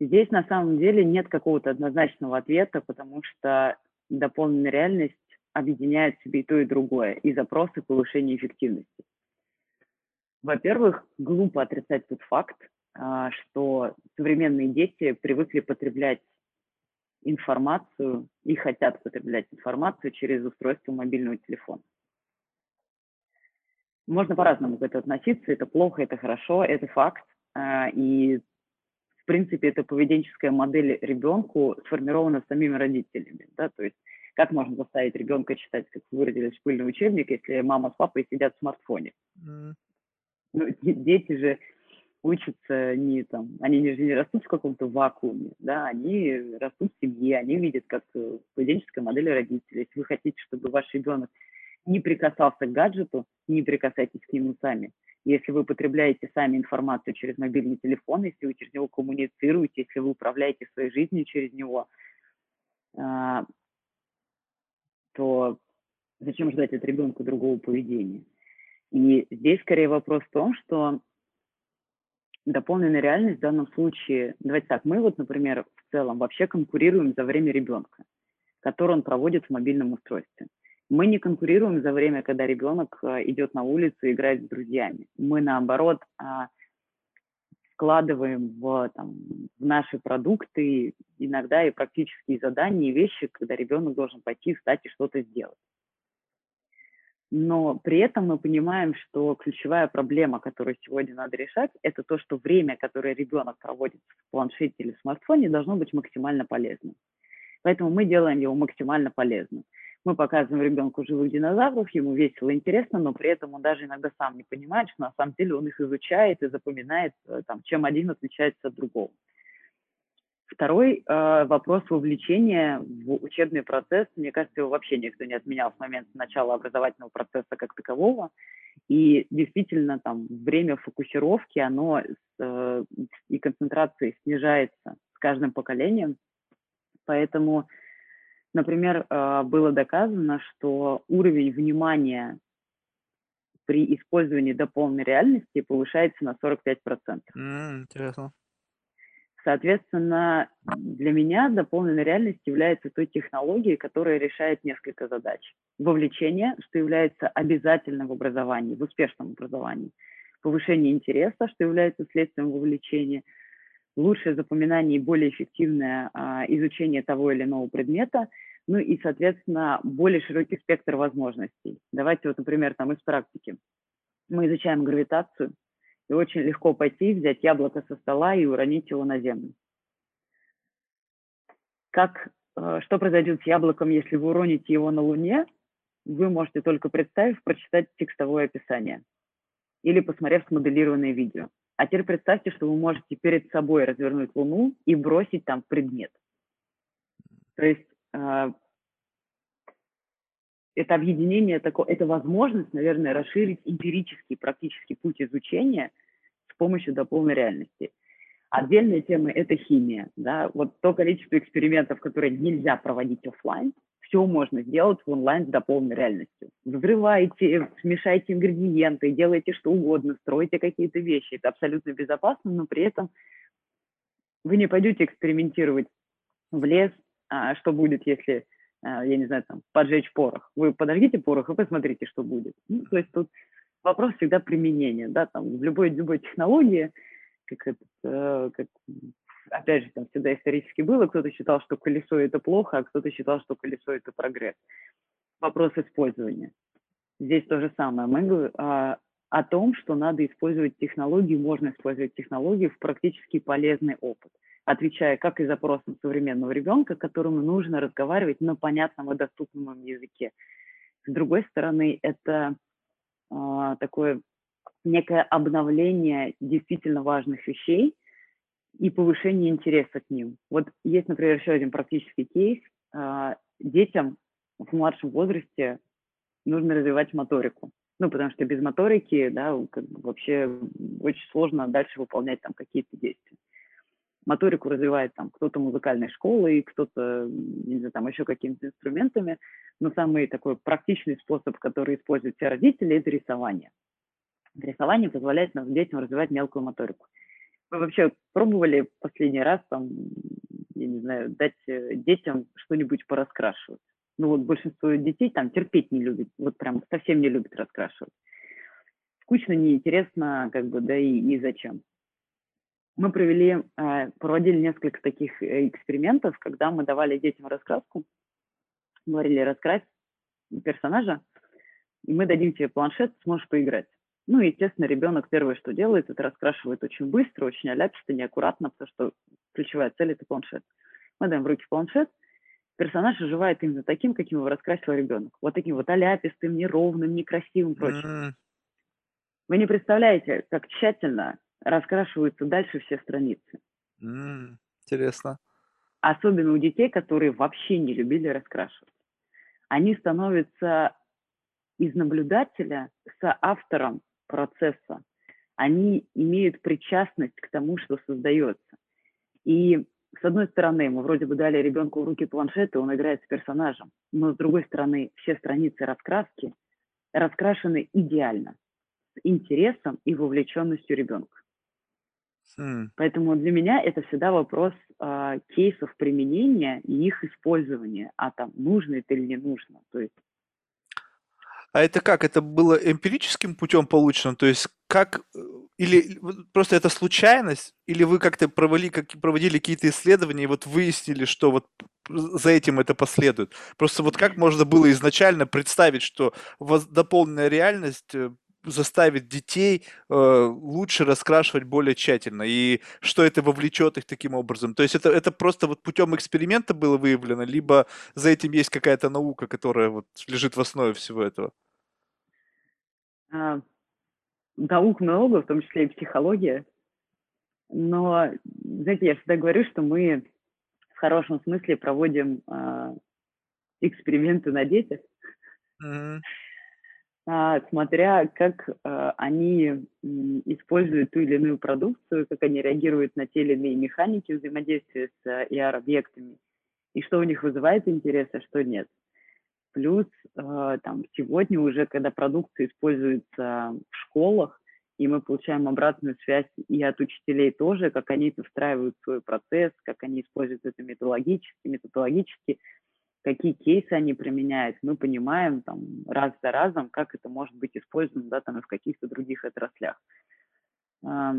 Здесь на самом деле нет какого-то однозначного ответа, потому что дополненная реальность объединяет в себе и то, и другое, и запросы повышения эффективности. Во-первых, глупо отрицать тот факт, а, что современные дети привыкли потреблять информацию и хотят потреблять информацию через устройство мобильного телефона. Можно по-разному к этому относиться, это плохо, это хорошо, это факт. А, и, в принципе, эта поведенческая модель ребенку сформирована самими родителями. Да? То есть как можно заставить ребенка читать, как вы выразились, школьный учебник, если мама с папой сидят в смартфоне? Mm. Ну, дети же учатся не там, они не растут в каком-то вакууме, да, они растут в семье, они видят, как э, поведенческая модель родителей. Если вы хотите, чтобы ваш ребенок не прикасался к гаджету, не прикасайтесь к нему сами. Если вы потребляете сами информацию через мобильный телефон, если вы через него коммуницируете, если вы управляете своей жизнью через него, а, то зачем ждать от ребенка другого поведения? И здесь скорее вопрос в том, что дополненная реальность в данном случае, давайте так, мы вот, например, в целом вообще конкурируем за время ребенка, которое он проводит в мобильном устройстве. Мы не конкурируем за время, когда ребенок а, идет на улицу и играет с друзьями. Мы, наоборот, а, вкладываем в, там, в наши продукты иногда и практические задания, и вещи, когда ребенок должен пойти, встать и что-то сделать. Но при этом мы понимаем, что ключевая проблема, которую сегодня надо решать, это то, что время, которое ребенок проводит в планшете или смартфоне, должно быть максимально полезным. Поэтому мы делаем его максимально полезным. Мы показываем ребенку живых динозавров, ему весело и интересно, но при этом он даже иногда сам не понимает, что на самом деле он их изучает и запоминает, э, там, чем один отличается от другого. Второй э, вопрос вовлечения в учебный процесс. Мне кажется, его вообще никто не отменял с момента начала образовательного процесса как такового. И действительно, там время фокусировки, оно э, и концентрации снижается с каждым поколением. Поэтому Например, а, было доказано, что уровень внимания при использовании дополненной реальности повышается на 45%. Mm, интересно. Соответственно, для меня дополненная реальность является той технологией, которая решает несколько задач. Вовлечение, что является обязательным в образовании, в успешном образовании. Повышение интереса, что является следствием вовлечения. Лучшее запоминание и более эффективное а, изучение того или иного предмета – ну и, соответственно, более широкий спектр возможностей. Давайте вот, например, там из практики. Мы изучаем гравитацию, и очень легко пойти, взять яблоко со стола и уронить его на землю. Как, э, что произойдет с яблоком, если вы уроните его на Луне, вы можете только представив, прочитать текстовое описание или посмотрев смоделированное видео. А теперь представьте, что вы можете перед собой развернуть Луну и бросить там предмет. То есть а, это объединение, это возможность, наверное, расширить эмпирический практический путь изучения с помощью дополненной реальности. Отдельная тема – это химия. Да? Вот то количество экспериментов, которые нельзя проводить офлайн, все можно сделать в онлайн с дополненной реальностью. Взрывайте, смешайте ингредиенты, делайте что угодно, стройте какие-то вещи. Это абсолютно безопасно, но при этом вы не пойдете экспериментировать в лес, а, что будет, если, я не знаю, там, поджечь порох. Вы подождите порох и посмотрите, что будет. Ну, то есть тут вопрос всегда применения, да, там, в любой, любой технологии, как, это, э, как опять же, там всегда исторически было, кто-то считал, что колесо это плохо, а кто-то считал, что колесо это прогресс. Вопрос использования. Здесь то же самое. Мы говорим о, о том, что надо использовать технологии, можно использовать технологии в практически полезный опыт отвечая как и запросам современного ребенка, которому нужно разговаривать на понятном и доступном языке. С другой стороны, это э, такое некое обновление действительно важных вещей и повышение интереса к ним. Вот есть, например, еще один практический кейс. Э, детям в младшем возрасте нужно развивать моторику. Ну, потому что без моторики, да, как бы вообще очень сложно дальше выполнять там какие-то действия моторику развивает там кто-то музыкальной школой, кто-то, не знаю, там еще какими-то инструментами, но самый такой практичный способ, который используют все родители, это рисование. Рисование позволяет нам детям развивать мелкую моторику. Вы вообще пробовали последний раз там, я не знаю, дать э, детям что-нибудь пораскрашивать? Ну вот большинство детей там терпеть не любит, вот прям совсем не любит раскрашивать скучно, неинтересно, как бы, да и, и зачем. Мы провели, э, проводили несколько таких э, экспериментов, когда мы давали детям раскраску, говорили, раскрась персонажа, и мы дадим тебе планшет, сможешь поиграть. Ну, естественно, ребенок первое, что делает, это раскрашивает очень быстро, очень оляписто, неаккуратно, потому что ключевая цель – это планшет. Мы даем в руки планшет, персонаж оживает именно таким, каким его раскрасил ребенок. Вот таким вот оляпистым, неровным, некрасивым, прочим. Вы не представляете, как тщательно раскрашиваются дальше все страницы. Mm. Интересно. Особенно у детей, которые вообще не любили раскрашивать. Они становятся из наблюдателя с автором процесса. Они имеют причастность к тому, что создается. И с одной стороны, мы вроде бы дали ребенку в руки планшет, и он играет с персонажем. Но с другой стороны, все страницы раскраски раскрашены идеально, с интересом и вовлеченностью ребенка. Mm. Поэтому для меня это всегда вопрос э, кейсов применения и их использования, а там нужно это или не нужно. То есть а это как? Это было эмпирическим путем получено? То есть как... Э, или просто это случайность? Или вы как-то провели, как, проводили какие-то исследования и вот выяснили, что вот за этим это последует? Просто вот как можно было изначально представить, что дополненная реальность э, заставит детей э, лучше раскрашивать более тщательно, и что это вовлечет их таким образом. То есть это, это просто вот путем эксперимента было выявлено, либо за этим есть какая-то наука, которая вот лежит в основе всего этого? А, наук много, в том числе и психология. Но, знаете, я всегда говорю, что мы в хорошем смысле проводим э, эксперименты на детях. Mm-hmm смотря как а, они используют ту или иную продукцию, как они реагируют на те или иные механики взаимодействия с AR-объектами, и что у них вызывает интерес, а что нет. Плюс а, там, сегодня уже, когда продукция используется в школах, и мы получаем обратную связь и от учителей тоже, как они это встраивают в свой процесс, как они используют это методологически, методологически, какие кейсы они применяют, мы понимаем там раз за разом, как это может быть использовано, да, там и в каких-то других отраслях. А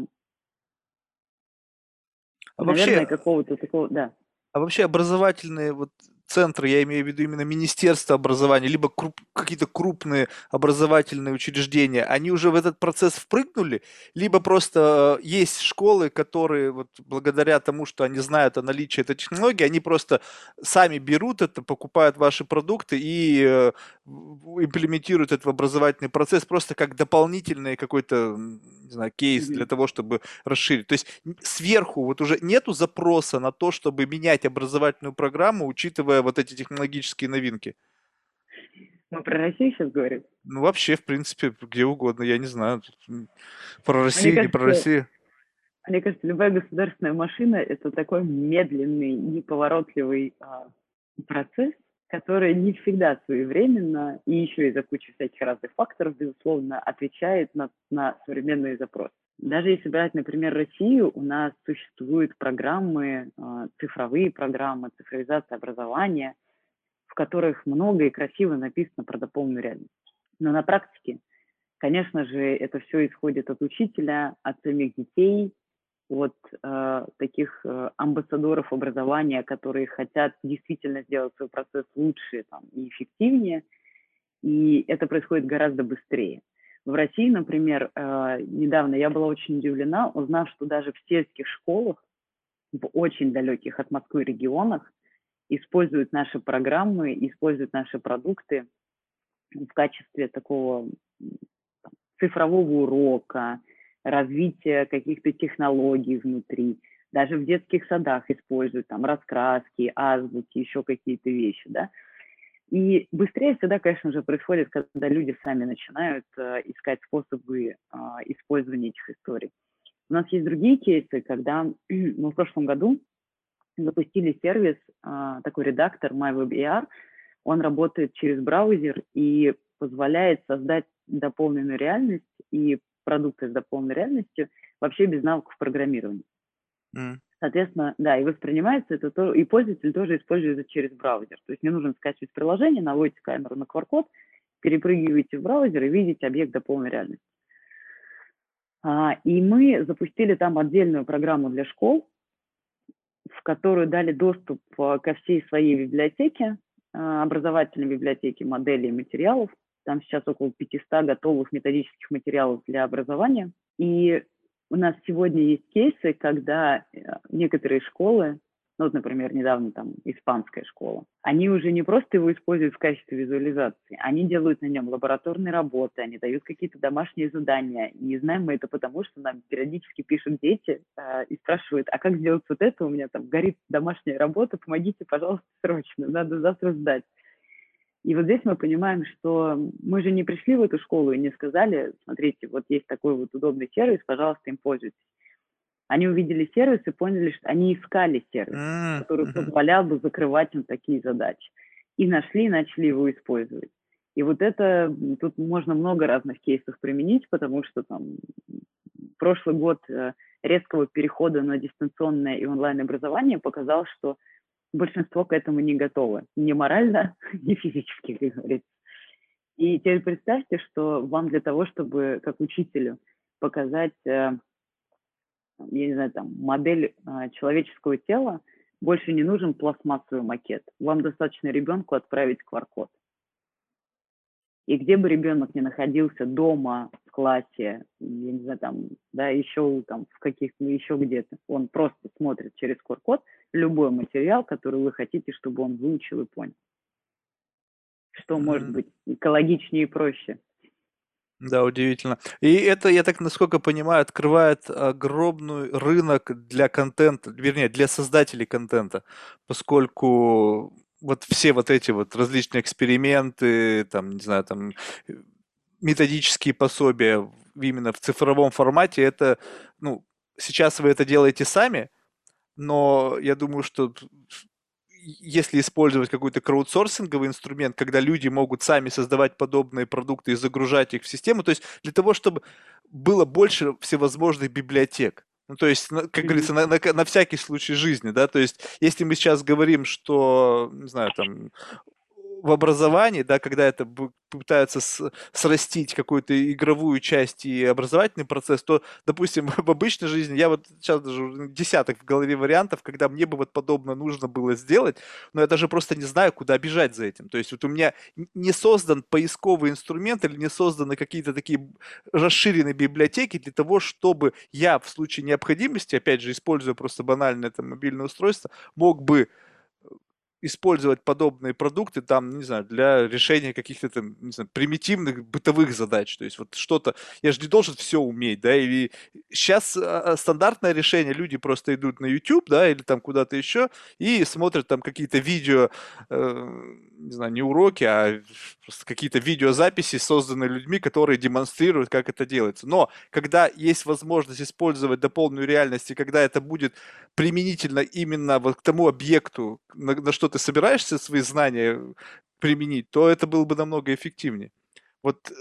Наверное, вообще, какого-то такого, да. А вообще образовательные вот центры, я имею в виду именно Министерство образования, либо круп, какие-то крупные образовательные учреждения, они уже в этот процесс впрыгнули, либо просто э, есть школы, которые вот благодаря тому, что они знают о наличии этой технологии, они просто сами берут это, покупают ваши продукты и э, имплементируют это в образовательный процесс просто как дополнительный какой-то, не знаю, кейс для того, чтобы расширить. То есть сверху вот уже нету запроса на то, чтобы менять образовательную программу, учитывая вот эти технологические новинки. Мы про Россию сейчас говорим? Ну, вообще, в принципе, где угодно, я не знаю. Про Россию, кажется, не про Россию. Мне кажется, любая государственная машина – это такой медленный, неповоротливый а, процесс, который не всегда своевременно и еще из-за кучи всяких разных факторов, безусловно, отвечает на, на современные запросы. Даже если брать, например, Россию, у нас существуют программы, а, цифровые программы, цифровизация образования, в которых много и красиво написано про дополненную реальность. Но на практике, конечно же, это все исходит от учителя, от самих детей, от э, таких э, амбассадоров образования, которые хотят действительно сделать свой процесс лучше там, и эффективнее, и это происходит гораздо быстрее. В России, например, э, недавно я была очень удивлена, узнав, что даже в сельских школах, в очень далеких от Москвы регионах, используют наши программы, используют наши продукты в качестве такого цифрового урока, развития каких-то технологий внутри. Даже в детских садах используют там раскраски, азбуки, еще какие-то вещи, да. И быстрее всегда, конечно же, происходит, когда люди сами начинают э, искать способы э, использования этих историй. У нас есть другие кейсы, когда мы в прошлом году запустили сервис, э, такой редактор MyWebER, он работает через браузер и позволяет создать дополненную реальность и продукты с дополненной реальностью вообще без навыков программирования. Mm. Соответственно, да, и воспринимается это то, и пользователь тоже использует это через браузер. То есть не нужно скачивать приложение, наводите камеру на QR-код, перепрыгиваете в браузер и видите объект до полной реальности. А, и мы запустили там отдельную программу для школ, в которую дали доступ а, ко всей своей библиотеке, а, образовательной библиотеке моделей и материалов. Там сейчас около 500 готовых методических материалов для образования. И у нас сегодня есть кейсы, когда э, некоторые школы ну, вот, например, недавно там испанская школа, они уже не просто его используют в качестве визуализации, они делают на нем лабораторные работы, они дают какие-то домашние задания. И знаем мы это потому, что нам периодически пишут дети э, и спрашивают, а как сделать вот это? У меня там горит домашняя работа, помогите, пожалуйста, срочно, надо завтра сдать. И вот здесь мы понимаем, что мы же не пришли в эту школу и не сказали, смотрите, вот есть такой вот удобный сервис, пожалуйста, им пользуйтесь. Они увидели сервис и поняли, что они искали сервис, mm-hmm. который позволял бы закрывать им такие задачи. И нашли, и начали его использовать. И вот это, тут можно много разных кейсов применить, потому что там прошлый год э, резкого перехода на дистанционное и онлайн-образование показал, что большинство к этому не готовы. Ни морально, ни физически, как говорится. И теперь представьте, что вам для того, чтобы как учителю показать э, я не знаю, там, модель а, человеческого тела, больше не нужен пластмассовый макет. Вам достаточно ребенку отправить QR-код. И где бы ребенок ни находился, дома, в классе, я не знаю, там, да, еще там в каких-то, еще где-то, он просто смотрит через QR-код любой материал, который вы хотите, чтобы он выучил и понял. Что mm-hmm. может быть экологичнее и проще. Да, удивительно. И это, я так насколько понимаю, открывает огромный рынок для контента, вернее, для создателей контента, поскольку вот все вот эти вот различные эксперименты, там, не знаю, там, методические пособия именно в цифровом формате, это, ну, сейчас вы это делаете сами, но я думаю, что если использовать какой-то краудсорсинговый инструмент, когда люди могут сами создавать подобные продукты и загружать их в систему, то есть для того, чтобы было больше всевозможных библиотек. Ну, то есть, как говорится, на, на, на всякий случай жизни, да, то есть, если мы сейчас говорим, что, не знаю, там, в образовании, да, когда это пытаются срастить какую-то игровую часть и образовательный процесс, то, допустим, в обычной жизни я вот сейчас даже десяток в голове вариантов, когда мне бы вот подобно нужно было сделать, но я даже просто не знаю, куда бежать за этим. То есть вот у меня не создан поисковый инструмент или не созданы какие-то такие расширенные библиотеки для того, чтобы я в случае необходимости, опять же, используя просто банальное это мобильное устройство, мог бы использовать подобные продукты там, не знаю, для решения каких-то там, не знаю, примитивных бытовых задач. То есть вот что-то, я же не должен все уметь, да, или сейчас а, а, стандартное решение, люди просто идут на YouTube, да, или там куда-то еще и смотрят там какие-то видео, э, не знаю, не уроки, а какие-то видеозаписи, созданные людьми, которые демонстрируют, как это делается. Но когда есть возможность использовать дополненную реальность, и когда это будет применительно именно вот к тому объекту, на, на что ты собираешься свои знания применить, то это было бы намного эффективнее. Вот э,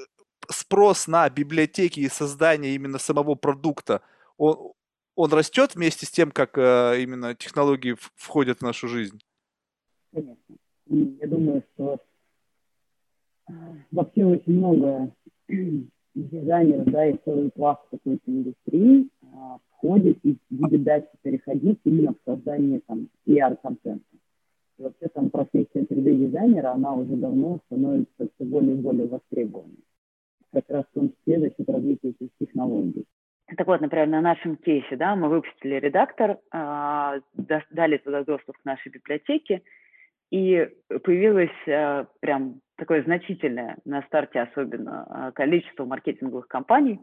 спрос на библиотеки и создание именно самого продукта, он, он растет вместе с тем, как э, именно технологии входят в нашу жизнь? Конечно. Я думаю, что э, вообще очень много дизайнеров, да, и целый пласт какой-то индустрии а, входит и будет дальше переходить именно в создание там PR-контента. Вообще там профессия 3D-дизайнера, она уже давно становится все более и более востребованной. Как раз в том числе за счет развития этих технологий. Так вот, например, на нашем кейсе, да, мы выпустили редактор, э, дали туда доступ к нашей библиотеке, и появилось э, прям такое значительное на старте особенно э, количество маркетинговых компаний,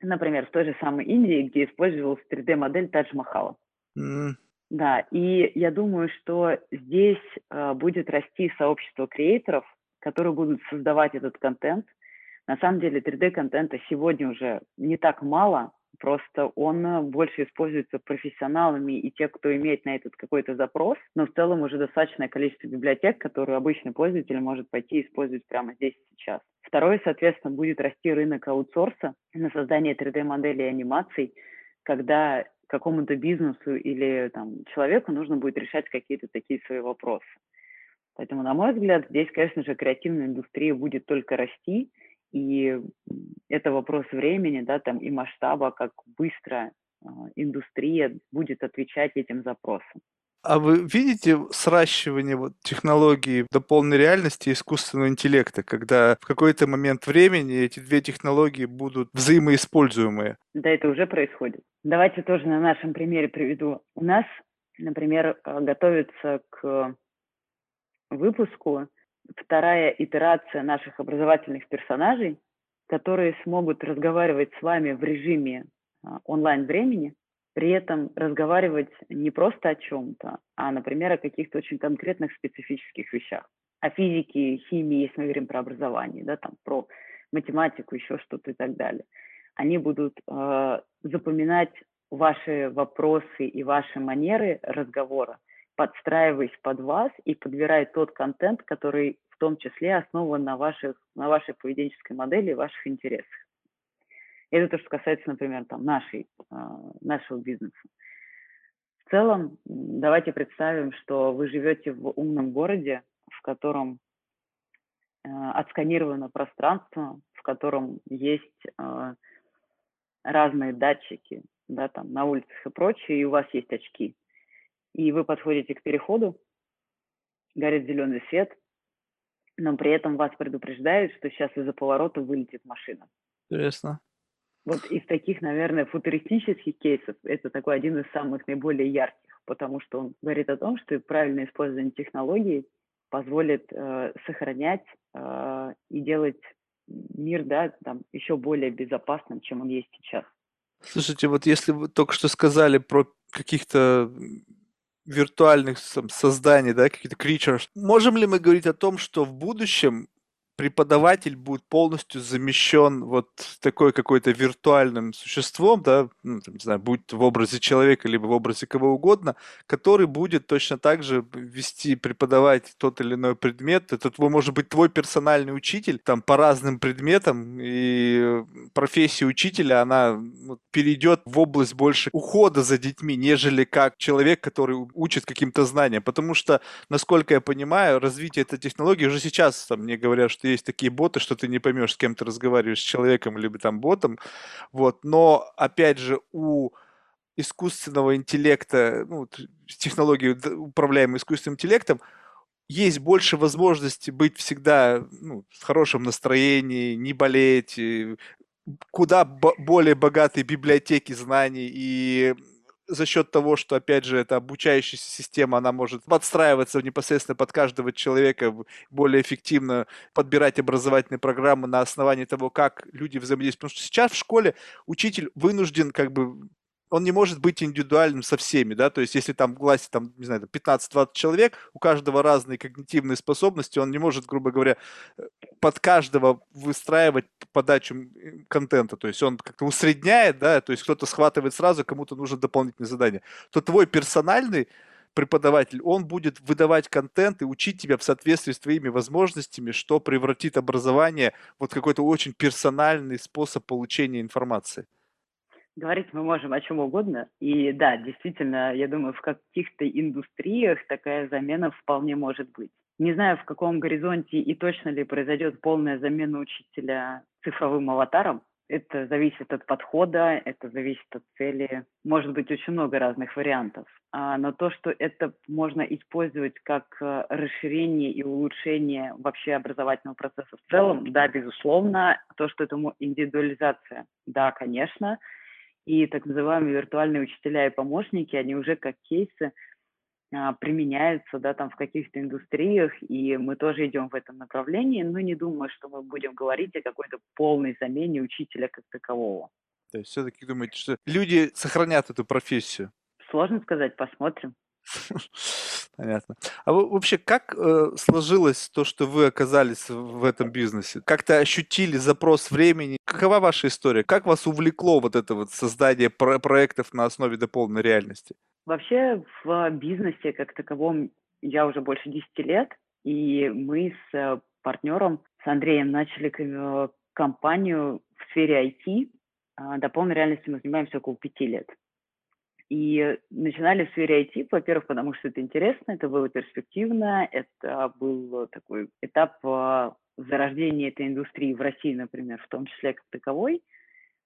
например, в той же самой Индии, где использовалась 3D-модель Тадж-Махала. Mm. Да, и я думаю, что здесь э, будет расти сообщество креаторов, которые будут создавать этот контент. На самом деле 3D-контента сегодня уже не так мало, просто он э, больше используется профессионалами и те, кто имеет на этот какой-то запрос, но в целом уже достаточное количество библиотек, которые обычный пользователь может пойти и использовать прямо здесь сейчас. Второе, соответственно, будет расти рынок аутсорса на создание 3D-моделей и анимаций, когда какому-то бизнесу или там, человеку нужно будет решать какие-то такие свои вопросы. Поэтому, на мой взгляд, здесь, конечно же, креативная индустрия будет только расти, И это вопрос времени, да, там и масштаба, как быстро а, индустрия будет отвечать этим запросам. А вы видите сращивание вот технологий дополненной реальности и искусственного интеллекта, когда в какой-то момент времени эти две технологии будут взаимоиспользуемые? Да, это уже происходит. Давайте тоже на нашем примере приведу. У нас, например, э, готовится к выпуску вторая итерация наших образовательных персонажей, которые смогут разговаривать с вами в режиме а, онлайн-времени, при этом разговаривать не просто о чем-то, а, например, о каких-то очень конкретных специфических вещах. О физике, химии, если мы говорим про образование, да, там, про математику, еще что-то и так далее. Они будут э, запоминать ваши вопросы и ваши манеры разговора, подстраиваясь под вас и подбирая тот контент, который в том числе основан на, ваших, на вашей поведенческой модели и ваших интересах. Это то, что касается, например, там, нашей, а, нашего бизнеса. В целом, давайте представим, что вы живете в умном городе, в котором а, отсканировано пространство, в котором есть а, разные датчики, да, там, на улицах и прочее, и у вас есть очки. И вы подходите к переходу, горит зеленый свет, но при этом вас предупреждают, что сейчас из-за поворота вылетит машина. Интересно. Вот из таких, наверное, футуристических кейсов это такой один из самых наиболее ярких, потому что он говорит о том, что правильное использование технологий позволит э, сохранять э, и делать мир, да, там, еще более безопасным, чем он есть сейчас. Слушайте, вот если вы только что сказали про каких-то виртуальных там, созданий, да, каких-то creatures, можем ли мы говорить о том, что в будущем преподаватель будет полностью замещен вот такой какой-то виртуальным существом, да, ну, там, не знаю, будь в образе человека, либо в образе кого угодно, который будет точно так же вести, преподавать тот или иной предмет. Это может быть твой персональный учитель, там, по разным предметам, и профессия учителя, она перейдет в область больше ухода за детьми, нежели как человек, который учит каким-то знаниям. Потому что, насколько я понимаю, развитие этой технологии уже сейчас, там, мне говорят, что есть такие боты, что ты не поймешь, с кем ты разговариваешь, с человеком либо там ботом. Вот. Но, опять же, у искусственного интеллекта, ну, технологии, управляемой искусственным интеллектом, есть больше возможности быть всегда ну, в хорошем настроении, не болеть, куда более богатые библиотеки знаний и за счет того, что, опять же, эта обучающаяся система, она может подстраиваться непосредственно под каждого человека, более эффективно подбирать образовательные программы на основании того, как люди взаимодействуют. Потому что сейчас в школе учитель вынужден как бы он не может быть индивидуальным со всеми, да, то есть если там в классе, там, не знаю, 15-20 человек, у каждого разные когнитивные способности, он не может, грубо говоря, э, под каждого выстраивать подачу контента, то есть он как-то усредняет, да, то есть кто-то схватывает сразу, кому-то нужно дополнительное задание, то твой персональный преподаватель, он будет выдавать контент и учить тебя в соответствии с твоими возможностями, что превратит образование вот какой-то очень персональный способ получения информации. Говорить мы можем о чем угодно. И да, действительно, я думаю, в каких-то индустриях такая замена вполне может быть. Не знаю, в каком горизонте и точно ли произойдет полная замена учителя цифровым аватаром. Это зависит от подхода, это зависит от цели. Может быть очень много разных вариантов. А, но то, что это можно использовать как э, расширение и улучшение вообще образовательного процесса в целом, да, безусловно. То, что это индивидуализация, да, конечно и так называемые виртуальные учителя и помощники, они уже как кейсы а, применяются, да, там в каких-то индустриях, и мы тоже идем в этом направлении, но не думаю, что мы будем говорить о какой-то полной замене учителя как такового. То есть все-таки думаете, что люди сохранят эту профессию? Сложно сказать, посмотрим. Понятно. А вообще, как э, сложилось то, что вы оказались в этом бизнесе? Как-то ощутили запрос времени? Какова ваша история? Как вас увлекло вот это вот создание про- проектов на основе дополненной реальности? Вообще в бизнесе как таковом я уже больше 10 лет, и мы с э, партнером, с Андреем, начали э, компанию в сфере IT. А, Дополненной реальностью мы занимаемся около пяти лет. И начинали сфере IT, во-первых, потому что это интересно, это было перспективно, это был такой этап а, зарождения этой индустрии в России, например, в том числе как таковой.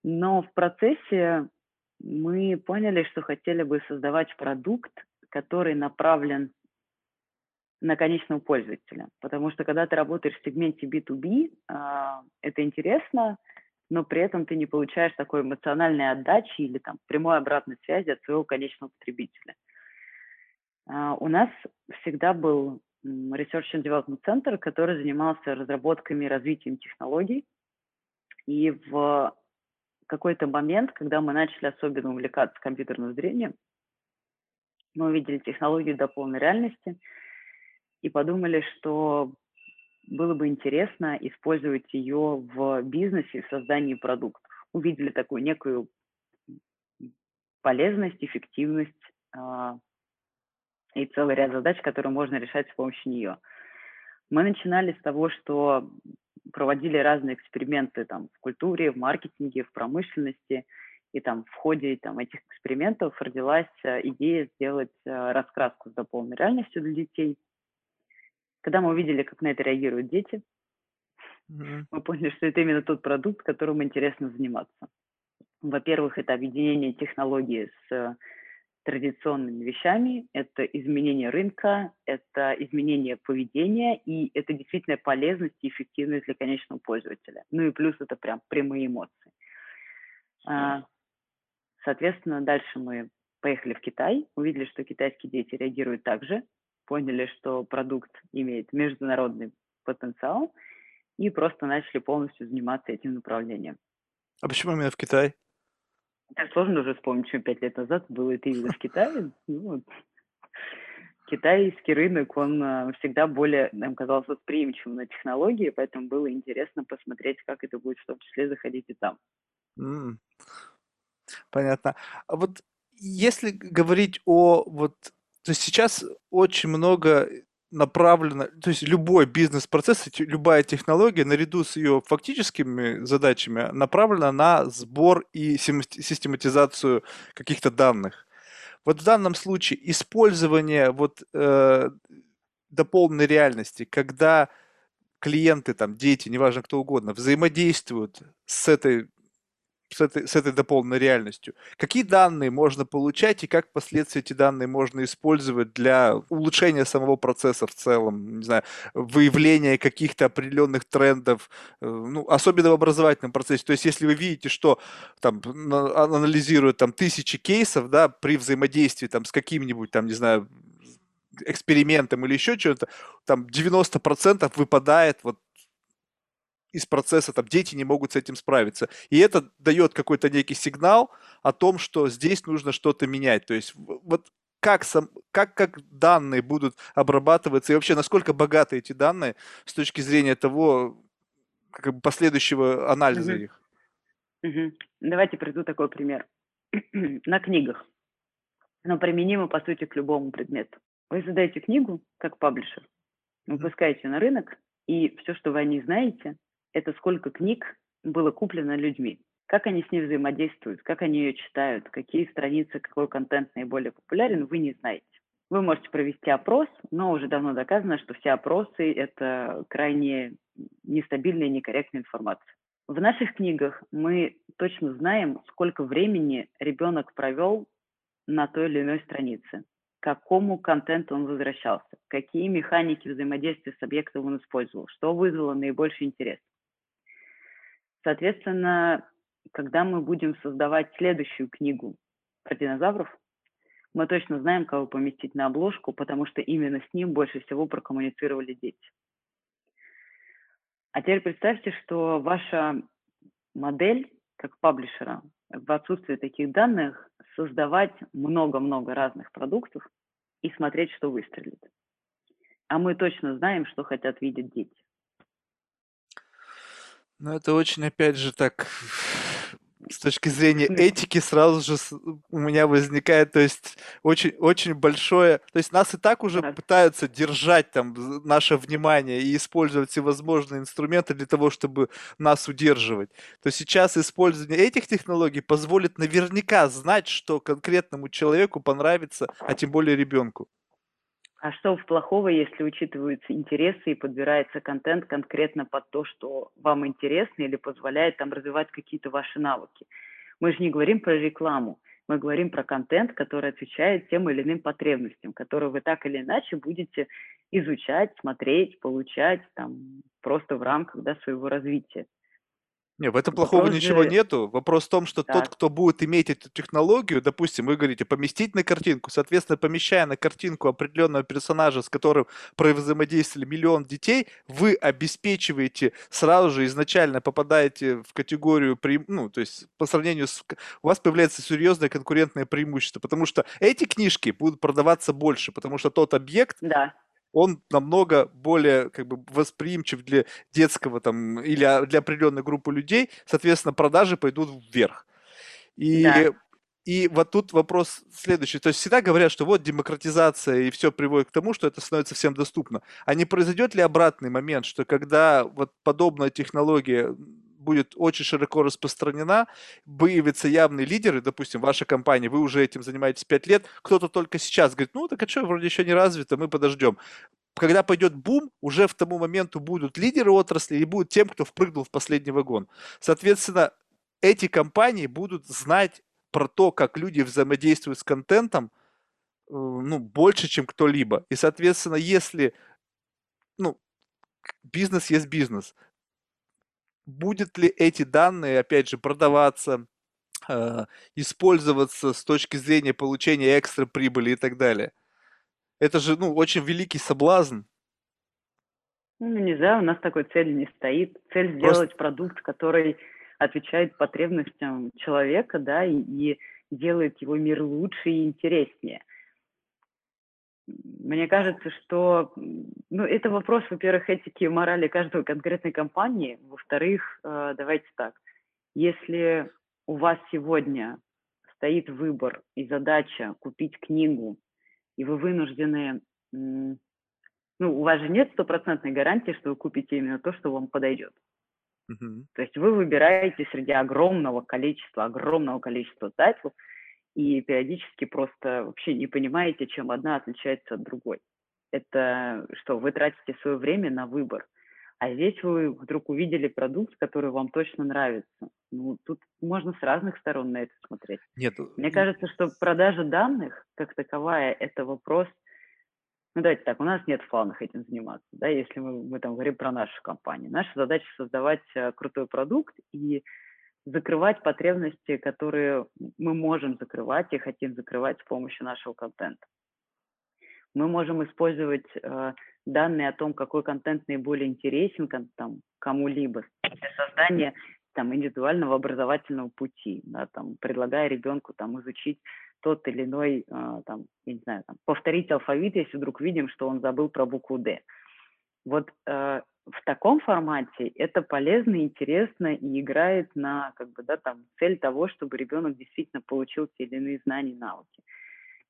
Но в процессе мы поняли, что хотели бы создавать продукт, который направлен на конечного пользователя. Потому что когда ты работаешь в сегменте B2B, а, это интересно, но при этом ты не получаешь такой эмоциональной отдачи или там прямой обратной связи от своего конечного потребителя. А, у нас всегда был Research and Development Center, который занимался разработками и развитием технологий. И в какой-то момент, когда мы начали особенно увлекаться компьютерным зрением, мы увидели технологию до полной реальности и подумали, что было бы интересно использовать ее в бизнесе, в создании продуктов. Увидели такую некую полезность, эффективность э, и целый ряд задач, которые можно решать с помощью нее. Мы начинали с того, что проводили разные эксперименты там, в культуре, в маркетинге, в промышленности, и там в ходе там, этих экспериментов родилась э, идея сделать э, раскраску с дополненной реальностью для детей – когда мы увидели, как на это реагируют дети, mm-hmm. мы поняли, что это именно тот продукт, которым интересно заниматься. Во-первых, это объединение технологии с традиционными вещами, это изменение рынка, это изменение поведения, и это действительно полезность и эффективность для конечного пользователя. Ну и плюс это прям прямые эмоции. А, соответственно, дальше мы поехали в Китай, увидели, что китайские дети реагируют так же, поняли, что продукт имеет международный потенциал, и просто начали полностью заниматься этим направлением. А почему именно в Китай? Так сложно уже вспомнить, что пять лет назад было это именно в Китае. Ну. Китайский рынок, он а, всегда более, нам казалось, восприимчивым на технологии, поэтому было интересно посмотреть, как это будет в том числе заходить и там. Mm. Понятно. А вот если говорить о вот то есть сейчас очень много направлено, то есть любой бизнес-процесс, любая технология наряду с ее фактическими задачами направлена на сбор и систематизацию каких-то данных. Вот в данном случае использование вот э, до полной реальности, когда клиенты, там, дети, неважно кто угодно, взаимодействуют с этой с этой, с этой дополненной реальностью. Какие данные можно получать и как впоследствии эти данные можно использовать для улучшения самого процесса в целом, не знаю, выявления каких-то определенных трендов, э, ну, особенно в образовательном процессе. То есть, если вы видите, что там анализируют там тысячи кейсов, да, при взаимодействии там с каким-нибудь там, не знаю, экспериментом или еще что-то, там 90% выпадает вот из процесса, там дети не могут с этим справиться. И это дает какой-то некий сигнал о том, что здесь нужно что-то менять. То есть вот как, сам, как, как данные будут обрабатываться и вообще насколько богаты эти данные с точки зрения того, как бы последующего анализа угу. их. Угу. Давайте приведу такой пример. На книгах. Но применимо, по сути, к любому предмету. Вы задаете книгу, как паблишер, выпускаете на рынок, и все, что вы о ней знаете, это сколько книг было куплено людьми, как они с ней взаимодействуют, как они ее читают, какие страницы, какой контент наиболее популярен, вы не знаете. Вы можете провести опрос, но уже давно доказано, что все опросы – это крайне нестабильная и некорректная информация. В наших книгах мы точно знаем, сколько времени ребенок провел на той или иной странице, к какому контенту он возвращался, какие механики взаимодействия с объектом он использовал, что вызвало наибольший интерес. Соответственно, когда мы будем создавать следующую книгу про динозавров, мы точно знаем, кого поместить на обложку, потому что именно с ним больше всего прокоммуницировали дети. А теперь представьте, что ваша модель, как паблишера, в отсутствии таких данных, создавать много-много разных продуктов и смотреть, что выстрелит. А мы точно знаем, что хотят видеть дети. Ну, это очень, опять же, так с точки зрения этики сразу же у меня возникает, то есть очень, очень большое, то есть нас и так уже да. пытаются держать там наше внимание и использовать всевозможные инструменты для того, чтобы нас удерживать. То сейчас использование этих технологий позволит наверняка знать, что конкретному человеку понравится, а тем более ребенку. А что в плохого, если учитываются интересы и подбирается контент конкретно под то, что вам интересно или позволяет там развивать какие-то ваши навыки? Мы же не говорим про рекламу, мы говорим про контент, который отвечает тем или иным потребностям, которые вы так или иначе будете изучать, смотреть, получать там просто в рамках да, своего развития. Не, в этом плохого Вопрос ничего же... нету. Вопрос в том, что тот, кто будет иметь эту технологию, допустим, вы говорите, поместить на картинку, соответственно, помещая на картинку определенного персонажа, с которым взаимодействовали миллион детей, вы обеспечиваете сразу же изначально попадаете в категорию, ну, то есть по сравнению с... У вас появляется серьезное конкурентное преимущество, потому что эти книжки будут продаваться больше, потому что тот объект, да он намного более как бы восприимчив для детского там или а, для определенной группы людей, соответственно, продажи пойдут вверх. И да. И вот тут вопрос следующий. То есть всегда говорят, что вот демократизация и все приводит к тому, что это становится всем доступно. А не произойдет ли обратный момент, что когда вот подобная технология будет очень широко распространена, выявятся явные лидеры, допустим, ваша компания, вы уже этим занимаетесь 5 лет, кто-то только сейчас говорит, ну так а что, вроде еще не развито, мы подождем. Когда пойдет бум, уже в тому моменту будут лидеры отрасли и будут тем, кто впрыгнул в последний вагон. Соответственно, эти компании будут знать про то, как люди взаимодействуют с контентом, э, ну, больше, чем кто-либо. И, соответственно, если, ну, бизнес есть бизнес, будет ли эти данные, опять же, продаваться, э, использоваться с точки зрения получения экстра прибыли и так далее. Это же, ну, очень великий соблазн. Ну, не знаю, у нас такой цели не стоит. Цель Просто... сделать продукт, который отвечает потребностям человека, да, и, и делает его мир лучше и интереснее. Мне кажется, что ну, это вопрос, во-первых, этики и морали каждой конкретной компании. Во-вторых, э, давайте так, если у вас сегодня стоит выбор и задача купить книгу, и вы вынуждены, ну, у вас же нет стопроцентной гарантии, что вы купите именно то, что вам подойдет. Uh-huh. То есть вы выбираете среди огромного количества, огромного количества тайтлов, и периодически просто вообще не понимаете, чем одна отличается от другой. Это что, вы тратите свое время на выбор, а здесь вы вдруг увидели продукт, который вам точно нравится. Ну, тут можно с разных сторон на это смотреть. Нет. Мне кажется, что продажа данных, как таковая, это вопрос, ну давайте так, у нас нет в планах этим заниматься, да, если мы, мы там говорим про нашу компанию. Наша задача создавать э, крутой продукт и закрывать потребности, которые мы можем закрывать и хотим закрывать с помощью нашего контента. Мы можем использовать э, данные о том, какой контент наиболее интересен кому-либо для создания там, индивидуального образовательного пути, да, там, предлагая ребенку там, изучить тот или иной, э, там, я не знаю, там, повторить алфавит, если вдруг видим, что он забыл про букву «Д». Вот э, в таком формате это полезно, интересно и играет на как бы, да, там, цель того, чтобы ребенок действительно получил те или иные знания и навыки.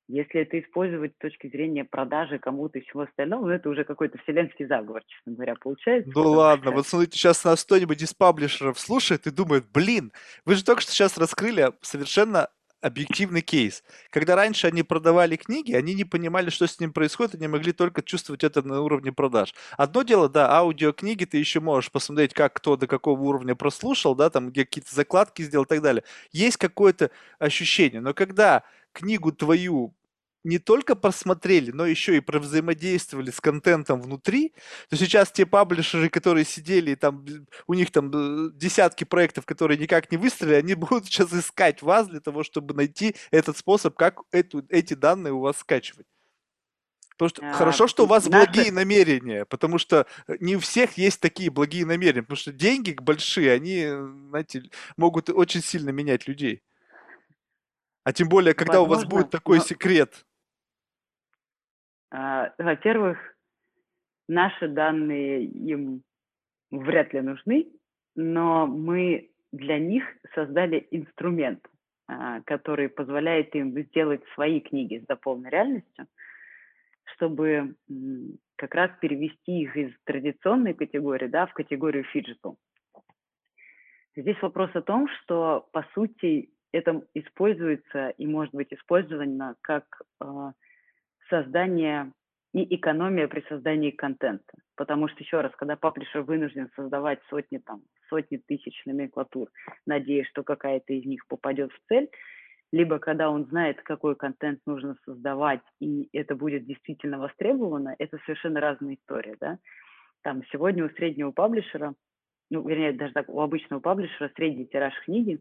Если это использовать с точки зрения продажи кому-то и всего остального, ну, это уже какой-то вселенский заговор, честно говоря, получается. Ну ладно, что... вот смотрите, сейчас нас кто-нибудь из паблишеров слушает и думает, блин, вы же только что сейчас раскрыли совершенно объективный кейс. Когда раньше они продавали книги, они не понимали, что с ним происходит, они могли только чувствовать это на уровне продаж. Одно дело, да, аудиокниги ты еще можешь посмотреть, как кто до какого уровня прослушал, да, там какие-то закладки сделал и так далее. Есть какое-то ощущение. Но когда книгу твою не только посмотрели, но еще и взаимодействовали с контентом внутри, то сейчас те паблишеры, которые сидели, там, у них там э, десятки проектов, которые никак не выстрелили, они будут сейчас искать вас для того, чтобы найти этот способ, как эту, эти данные у вас скачивать. Потому что а, хорошо, что у вас наши... благие намерения, потому что э, не у всех есть такие благие намерения, потому что деньги большие, они, знаете, могут очень сильно менять людей. А тем более, когда Возможно, у вас будет такой но... секрет. А, во-первых, наши данные им вряд ли нужны, но мы для них создали инструмент, а, который позволяет им сделать свои книги с дополненной реальностью, чтобы как раз перевести их из традиционной категории да, в категорию phygital. Здесь вопрос о том, что, по сути, это используется и может быть использовано как э, создание и экономия при создании контента. Потому что, еще раз, когда паблишер вынужден создавать сотни, там, сотни тысяч номенклатур, надеясь, что какая-то из них попадет в цель, либо когда он знает, какой контент нужно создавать, и это будет действительно востребовано, это совершенно разная история, да. Там сегодня у среднего паблишера, ну, вернее, даже так, у обычного паблишера средний тираж книги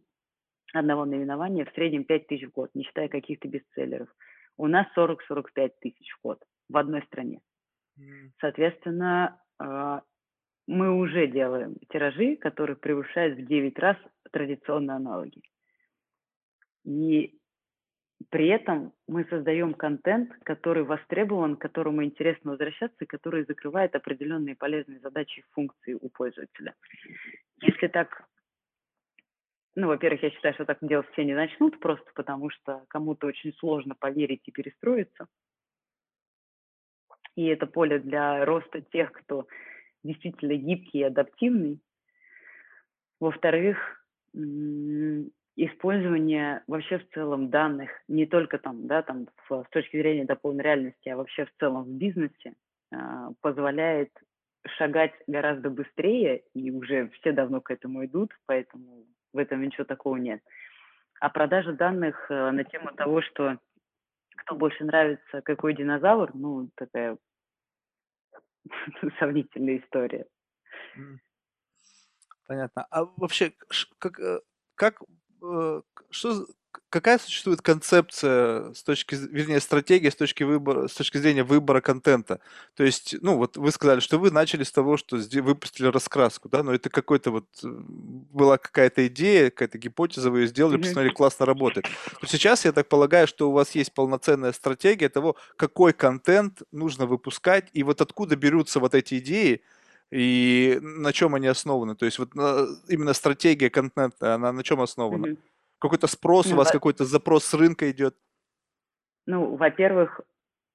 одного наименования в среднем 5 тысяч в год, не считая каких-то бестселлеров. У нас 40-45 тысяч в год в одной стране. Соответственно, а, мы уже делаем тиражи, которые превышают в 9 раз традиционные аналоги. И при этом мы создаем контент, который востребован, к которому интересно возвращаться, который закрывает определенные полезные задачи и функции у пользователя. Если так, ну, во-первых, я считаю, что так делать все не начнут, просто потому что кому-то очень сложно поверить и перестроиться – и это поле для роста тех, кто действительно гибкий и адаптивный. Во-вторых, использование вообще в целом данных, не только там, да, там с точки зрения дополненной реальности, а вообще в целом в бизнесе, а, позволяет шагать гораздо быстрее, и уже все давно к этому идут, поэтому в этом ничего такого нет. А продажа данных э, на тему того, что кто больше нравится, какой динозавр, ну, такая сомнительная история. Понятно. А вообще, как, э, как, э, что, какая существует концепция с точки, вернее, стратегия с точки выбора, с точки зрения выбора контента? То есть, ну, вот вы сказали, что вы начали с того, что выпустили раскраску, да, но это какой-то вот э, была какая-то идея, какая-то гипотеза, вы ее сделали, посмотрели, классно работает. Но сейчас я так полагаю, что у вас есть полноценная стратегия того, какой контент нужно выпускать, и вот откуда берутся вот эти идеи, и на чем они основаны? То есть вот именно стратегия контента, она на чем основана? Mm-hmm. Какой-то спрос ну, у вас, во... какой-то запрос с рынка идет? Ну, во-первых,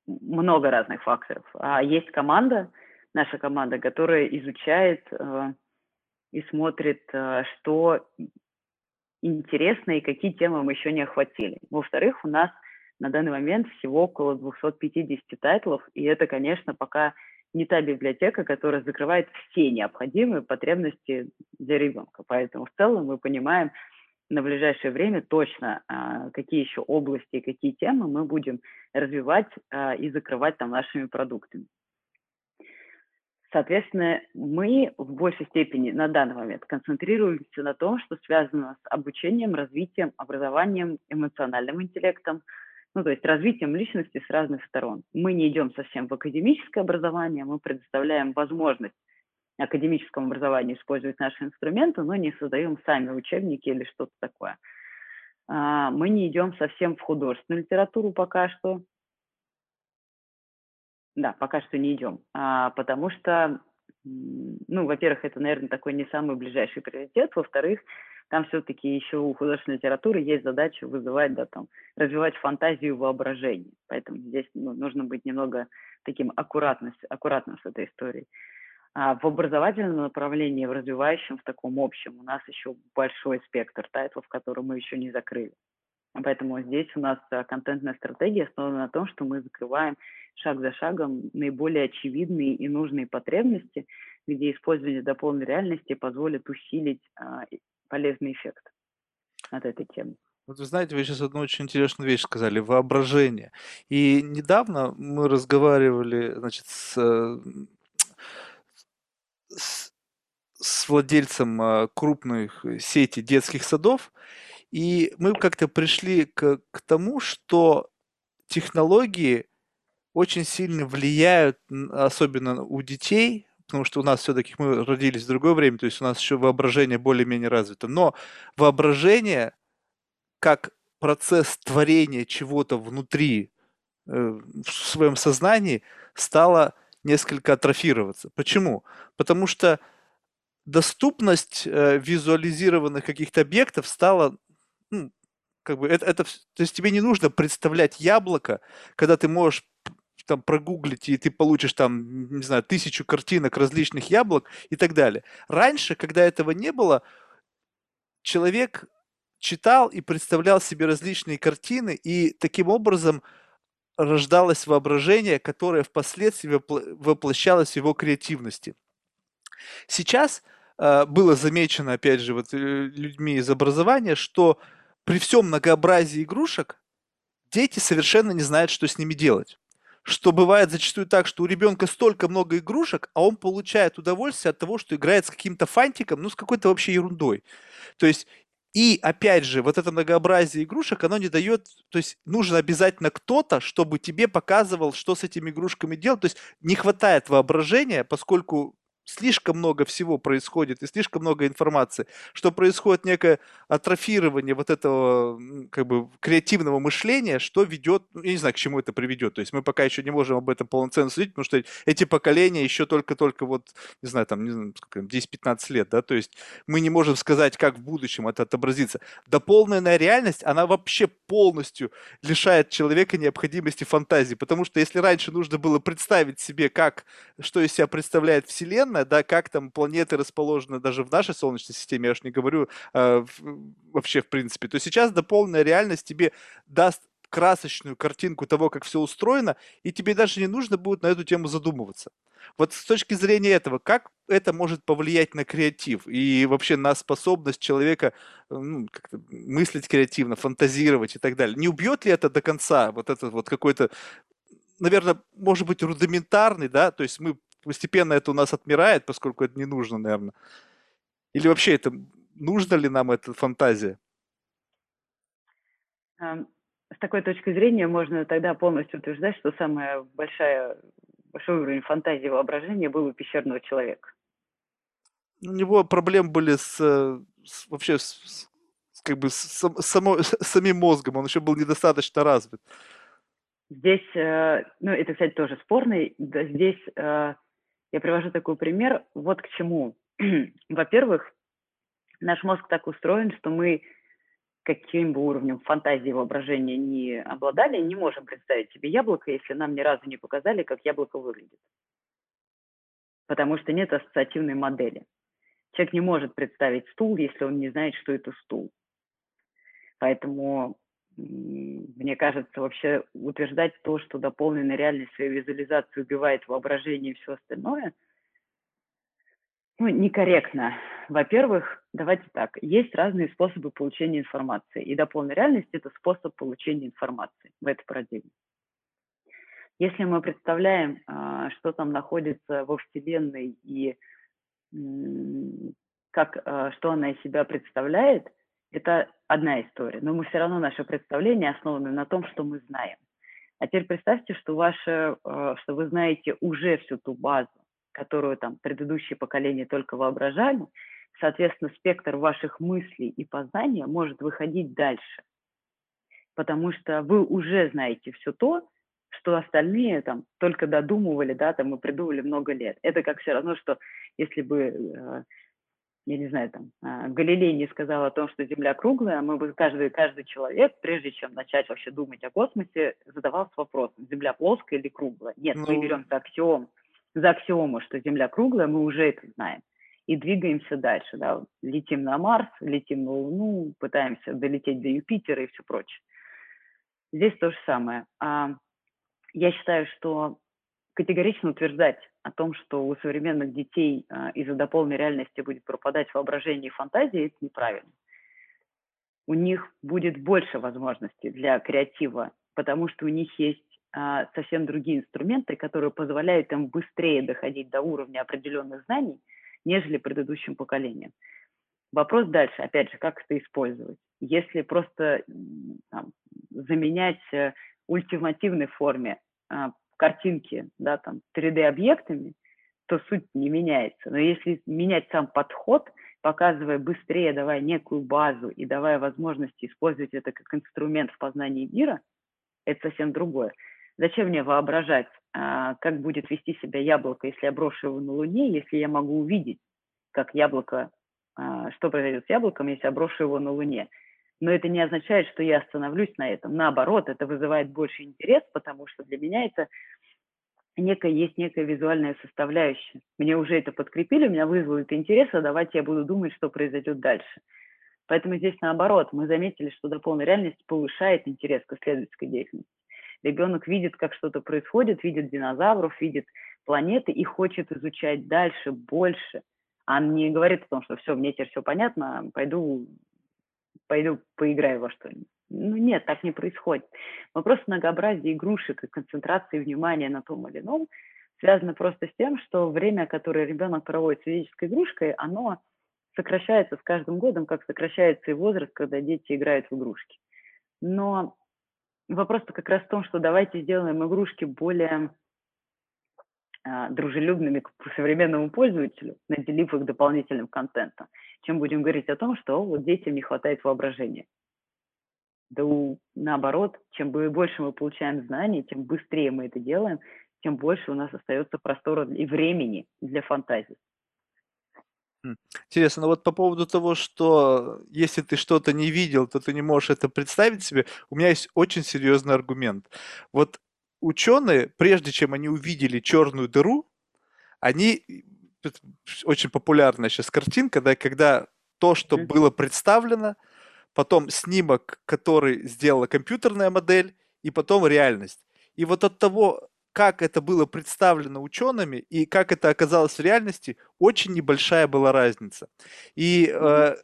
много разных факторов. А есть команда, наша команда, которая изучает э, и смотрит, э, что интересно и какие темы мы еще не охватили. Во-вторых, у нас на данный момент всего около 250 тайтлов, и это, конечно, пока не та библиотека, которая закрывает все необходимые потребности для ребенка. Поэтому в целом мы понимаем, на ближайшее время точно, а, какие еще области, какие темы мы будем развивать а, и закрывать там нашими продуктами. Соответственно, мы в большей степени на данный момент концентрируемся на том, что связано с обучением, развитием, образованием, эмоциональным интеллектом, ну, то есть развитием личности с разных сторон. Мы не идем совсем в академическое образование, мы предоставляем возможность академическом образовании использовать наши инструменты, но не создаем сами учебники или что-то такое. А, мы не идем совсем в художественную литературу пока что. Да, пока что не идем, а, потому что, ну, во-первых, это, наверное, такой не самый ближайший приоритет, во-вторых, там все-таки еще у художественной литературы есть задача вызывать, да, там, развивать фантазию воображение. Поэтому здесь ну, нужно быть немного таким аккуратным, аккуратным с этой историей. А в образовательном направлении, в развивающем, в таком общем, у нас еще большой спектр тайтлов, которые мы еще не закрыли. Поэтому здесь у нас а, контентная стратегия основана на том, что мы закрываем шаг за шагом наиболее очевидные и нужные потребности, где использование дополненной реальности позволит усилить а, полезный эффект от этой темы. Вот вы знаете, вы сейчас одну очень интересную вещь сказали, воображение. И недавно мы разговаривали, значит, с с, с владельцем а, крупных сети детских садов, и мы как-то пришли к, к тому, что технологии очень сильно влияют, особенно у детей, потому что у нас все-таки мы родились в другое время, то есть у нас еще воображение более-менее развито. Но воображение как процесс творения чего-то внутри э, в своем сознании стало несколько атрофироваться. Почему? Потому что доступность э, визуализированных каких-то объектов стала, ну, как бы это, это, то есть тебе не нужно представлять яблоко, когда ты можешь там прогуглить, и ты получишь там, не знаю, тысячу картинок различных яблок и так далее. Раньше, когда этого не было, человек читал и представлял себе различные картины, и таким образом рождалось воображение, которое впоследствии воплощалось в его креативности. Сейчас было замечено, опять же, вот, э, людьми из образования, что при всем многообразии игрушек дети совершенно не знают, что с ними делать что бывает зачастую так, что у ребенка столько много игрушек, а он получает удовольствие от того, что играет с каким-то фантиком, ну, с какой-то вообще ерундой. То есть и опять же, вот это многообразие игрушек, оно не дает, то есть нужно обязательно кто-то, чтобы тебе показывал, что с этими игрушками делать. То есть не хватает воображения, поскольку слишком много всего происходит и слишком много информации, что происходит некое атрофирование вот этого как бы креативного мышления, что ведет, ну, я не знаю, к чему это приведет. То есть мы пока еще не можем об этом полноценно судить, потому что эти поколения еще только-только вот, не знаю, там, не знаю, 10-15 лет, да, то есть мы не можем сказать, как в будущем это отобразится. Дополненная реальность, она вообще полностью лишает человека необходимости фантазии, потому что если раньше нужно было представить себе, как, что из себя представляет Вселенная, да, как там планеты расположены даже в нашей Солнечной системе, я уж не говорю э, вообще в принципе, то сейчас дополненная реальность тебе даст красочную картинку того, как все устроено, и тебе даже не нужно будет на эту тему задумываться. Вот с точки зрения этого, как это может повлиять на креатив и вообще на способность человека ну, мыслить креативно, фантазировать и так далее? Не убьет ли это до конца вот этот вот какой-то наверное, может быть, рудиментарный, да, то есть мы постепенно это у нас отмирает, поскольку это не нужно, наверное. Или вообще это нужно ли нам эта фантазия? С такой точки зрения можно тогда полностью утверждать, что самая большая, большой уровень фантазии и воображения был у пещерного человека. У него проблемы были с, с вообще с, как бы с, с, само, с самим мозгом, он еще был недостаточно развит. Здесь, э, ну это, кстати, тоже спорный, да, здесь э, я привожу такой пример. Вот к чему. Во-первых, наш мозг так устроен, что мы каким бы уровнем фантазии и воображения не обладали, не можем представить себе яблоко, если нам ни разу не показали, как яблоко выглядит. Потому что нет ассоциативной модели. Человек не может представить стул, если он не знает, что это стул. Поэтому мне кажется, вообще утверждать то, что дополненная реальность свою визуализацию убивает воображение и все остальное, ну, некорректно. Во-первых, давайте так, есть разные способы получения информации, и дополненная реальность – это способ получения информации в этой парадигме. Если мы представляем, а, что там находится во Вселенной и как, а, что она из себя представляет, это одна история, но мы все равно наше представление основано на том, что мы знаем. А теперь представьте, что, ваше, э, что вы знаете уже всю ту базу, которую там предыдущие поколения только воображали, соответственно, спектр ваших мыслей и познания может выходить дальше, потому что вы уже знаете все то, что остальные там только додумывали, да, там и придумывали много лет. Это как все равно, что если бы э, я не знаю, там, а, Галилей не сказал о том, что Земля круглая, мы бы каждый, каждый человек, прежде чем начать вообще думать о космосе, задавался вопросом, Земля плоская или круглая. Нет, ну... мы берем аксиом, за аксиому, что Земля круглая, мы уже это знаем. И двигаемся дальше, да, летим на Марс, летим на Луну, пытаемся долететь до Юпитера и все прочее. Здесь то же самое. А, я считаю, что категорично утверждать о том, что у современных детей а, из-за дополненной реальности будет пропадать воображение и фантазия, это неправильно. У них будет больше возможностей для креатива, потому что у них есть совсем другие инструменты, которые позволяют им быстрее доходить до уровня определенных знаний, нежели предыдущим поколениям. Вопрос дальше, опять же, как это использовать. Если просто там, заменять э, ультимативной форме а, картинки, да, там, 3D-объектами, то суть не меняется. Но если менять сам подход, показывая быстрее, давая некую базу и давая возможности использовать это как инструмент в познании мира, это совсем другое. Зачем мне воображать, а, как будет вести себя яблоко, если я брошу его на Луне, если я могу увидеть, как яблоко, а, что произойдет с яблоком, если я брошу его на Луне. Но это не означает, что я остановлюсь на этом. Наоборот, это вызывает больше интерес, потому что для меня это некая, есть некая визуальная составляющая. Мне уже это подкрепили, у меня вызвало это интерес, а давайте я буду думать, что произойдет дальше. Поэтому здесь наоборот, мы заметили, что дополненная реальность повышает интерес к исследовательской деятельности. Ребенок видит, как что-то происходит, видит динозавров, видит планеты и хочет изучать дальше, больше. А не говорит о том, что все, мне теперь все понятно, пойду, пойду поиграю во что-нибудь. Ну нет, так не происходит. Вопрос многообразия игрушек и концентрации внимания на том или ином связано просто с тем, что время, которое ребенок проводит с физической игрушкой, оно сокращается с каждым годом, как сокращается и возраст, когда дети играют в игрушки. Но вопрос-то как раз в том, что давайте сделаем игрушки более а, дружелюбными к современному пользователю, наделив их дополнительным контентом, чем будем говорить о том, что вот детям не хватает воображения. Да у, наоборот, чем больше мы получаем знаний, тем быстрее мы это делаем, тем больше у нас остается простора и времени для фантазии. Интересно, но вот по поводу того, что если ты что-то не видел, то ты не можешь это представить себе, у меня есть очень серьезный аргумент. Вот ученые, прежде чем они увидели черную дыру, они очень популярная сейчас картинка, да, когда то, что было представлено, потом снимок, который сделала компьютерная модель, и потом реальность. И вот от того, как это было представлено учеными и как это оказалось в реальности, очень небольшая была разница. И э,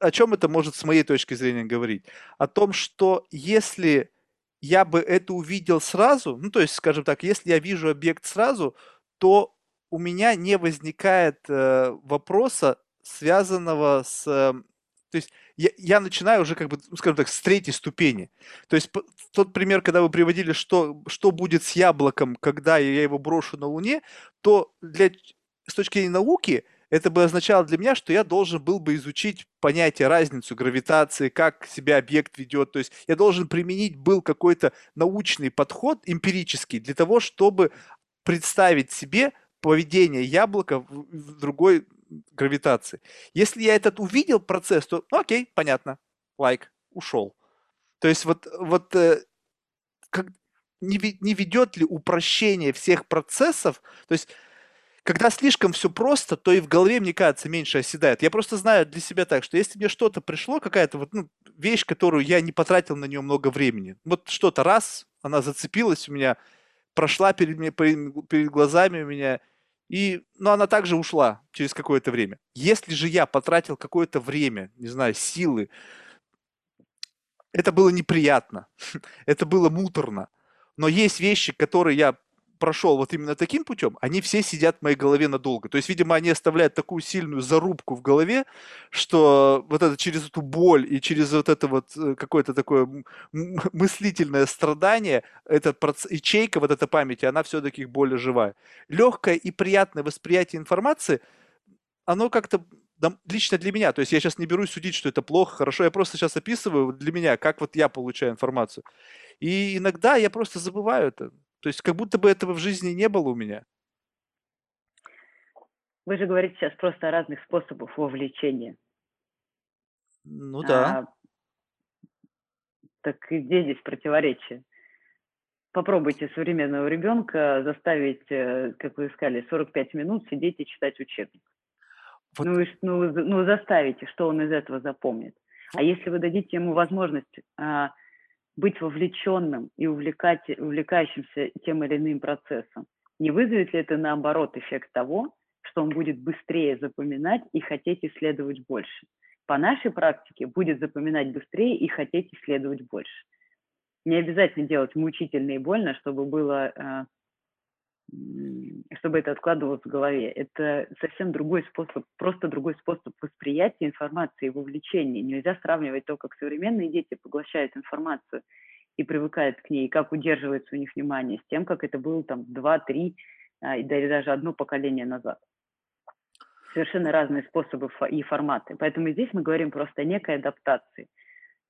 о чем это может с моей точки зрения говорить? О том, что если я бы это увидел сразу, ну то есть, скажем так, если я вижу объект сразу, то у меня не возникает э, вопроса, связанного с... Э, то есть я, я начинаю уже, как бы, ну, скажем так, с третьей ступени. То есть тот пример, когда вы приводили, что, что будет с яблоком, когда я его брошу на Луне, то для, с точки зрения науки это бы означало для меня, что я должен был бы изучить понятие, разницу гравитации, как себя объект ведет. То есть я должен применить был какой-то научный подход эмпирический для того, чтобы представить себе поведение яблока в, в другой гравитации. Если я этот увидел процесс, то ну, окей, понятно, лайк, ушел. То есть вот, вот э, как, не, не ведет ли упрощение всех процессов, то есть когда слишком все просто, то и в голове, мне кажется, меньше оседает. Я просто знаю для себя так, что если мне что-то пришло, какая-то вот ну, вещь, которую я не потратил на нее много времени, вот что-то раз, она зацепилась у меня, прошла перед, перед, перед глазами у меня, и, ну, она также ушла через какое-то время. Если же я потратил какое-то время, не знаю, силы, это было неприятно, это было муторно. Но есть вещи, которые я прошел вот именно таким путем, они все сидят в моей голове надолго. То есть, видимо, они оставляют такую сильную зарубку в голове, что вот это через эту боль и через вот это вот э, какое-то такое мыслительное страдание, эта ячейка, вот эта память, она все-таки более живая. Легкое и приятное восприятие информации, оно как-то лично для меня, то есть я сейчас не берусь судить, что это плохо, хорошо, я просто сейчас описываю для меня, как вот я получаю информацию. И иногда я просто забываю это. То есть как будто бы этого в жизни не было у меня. Вы же говорите сейчас просто о разных способах вовлечения. Ну да. А, так и где здесь противоречие? Попробуйте современного ребенка заставить, э, как вы сказали, 45 минут сидеть и читать учебник. Вот. Ну, ну, ну, заставите, что он из этого запомнит. А если вы дадите ему возможность а, быть вовлеченным и увлекать, увлекающимся тем или иным процессом, не вызовет ли это наоборот эффект того, что он будет быстрее запоминать и хотеть исследовать больше? По нашей практике будет запоминать быстрее и хотеть исследовать больше. Не обязательно делать мучительно и больно, чтобы было а, чтобы это откладывалось в голове. Это совсем другой способ, просто другой способ восприятия информации и вовлечения. Нельзя сравнивать то, как современные дети поглощают информацию и привыкают к ней, и как удерживается у них внимание, с тем, как это было там два, три, а, или даже одно поколение назад. Совершенно разные способы и форматы. Поэтому здесь мы говорим просто о некой адаптации.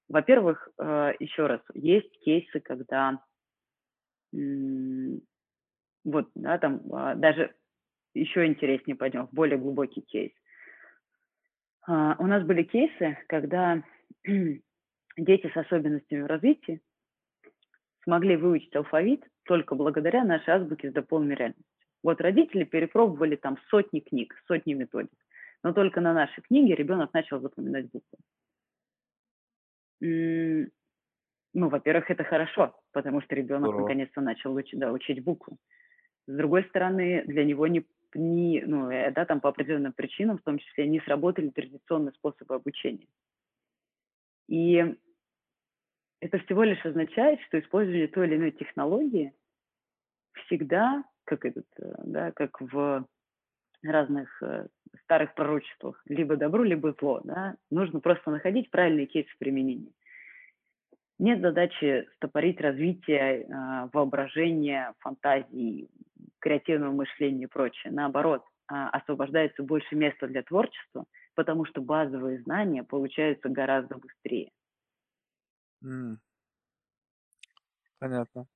Во-первых, э, еще раз, есть кейсы, когда вот, да, там а, даже еще интереснее пойдем, в более глубокий кейс. А, у нас были кейсы, когда дети с особенностями в развитии смогли выучить алфавит только благодаря нашей азбуке с дополненной реальностью. Вот родители перепробовали там сотни книг, сотни методик, но только на нашей книге ребенок начал запоминать буквы. Ну, во-первых, это хорошо, потому что ребенок наконец-то начал учить, да, учить буквы. С другой стороны, для него не, не, ну, э, да, там по определенным причинам, в том числе, не сработали традиционные способы обучения. И это всего лишь означает, что использование той или иной технологии всегда, как этот, э, да, как в разных э, старых пророчествах, либо добро, либо зло, да, нужно просто находить правильный кейс применения. Нет задачи стопорить развитие э, воображения, фантазии, креативного мышления и прочее. Наоборот, э, освобождается больше места для творчества, потому что базовые знания получаются гораздо быстрее. М. Понятно.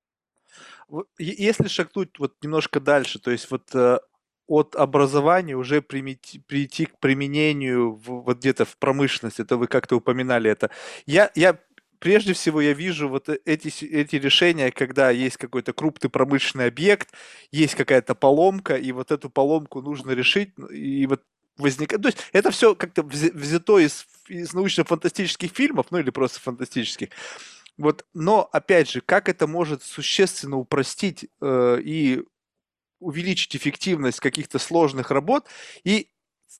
Если шагнуть вот немножко дальше, то есть вот э, от образования уже примити- прийти к применению в- вот где-то в промышленности, то вы как-то упоминали это. Я, я прежде всего я вижу вот э, эти, эти решения, когда есть какой-то крупный промышленный объект, есть какая-то поломка, и вот эту поломку нужно решить, и вот возникает... То есть это все как-то взято из, из научно-фантастических фильмов, ну или просто фантастических. Вот, но опять же, как это может существенно упростить э, и увеличить эффективность каких-то сложных работ, и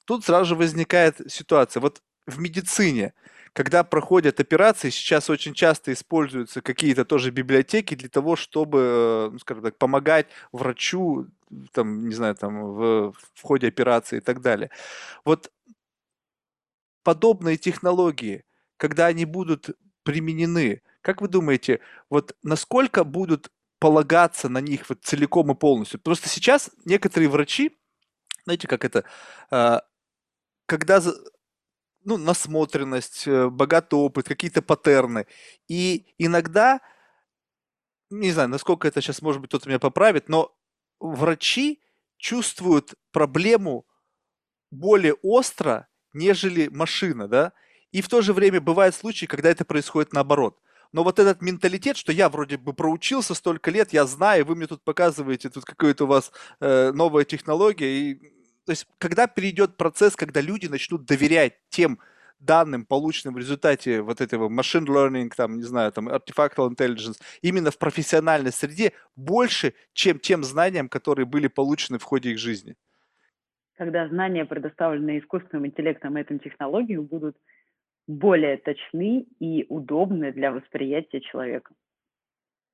тут сразу же возникает ситуация. Вот в медицине когда проходят операции, сейчас очень часто используются какие-то тоже библиотеки для того, чтобы, э, ну, скажем так, помогать врачу, там, не знаю, там, в, в ходе операции и так далее. Вот подобные технологии, когда они будут применены, как вы думаете, вот насколько будут полагаться на них вот целиком и полностью? Просто сейчас некоторые врачи, знаете, как это, а, когда ну, насмотренность, э, богатый опыт, какие-то паттерны. И иногда, не знаю, насколько это сейчас, может быть, кто-то меня поправит, но врачи чувствуют проблему более остро, нежели машина, да? И в то же время бывают случаи, когда это происходит наоборот. Но вот этот менталитет, что я вроде бы проучился столько лет, я знаю, вы мне тут показываете, тут какая-то у вас э, новая технология, и то есть, когда перейдет процесс, когда люди начнут доверять тем данным, полученным в результате вот этого machine learning, там, не знаю, там, artifactual intelligence, именно в профессиональной среде больше, чем тем знаниям, которые были получены в ходе их жизни. Когда знания, предоставленные искусственным интеллектом и этим технологиям, будут более точны и удобны для восприятия человека.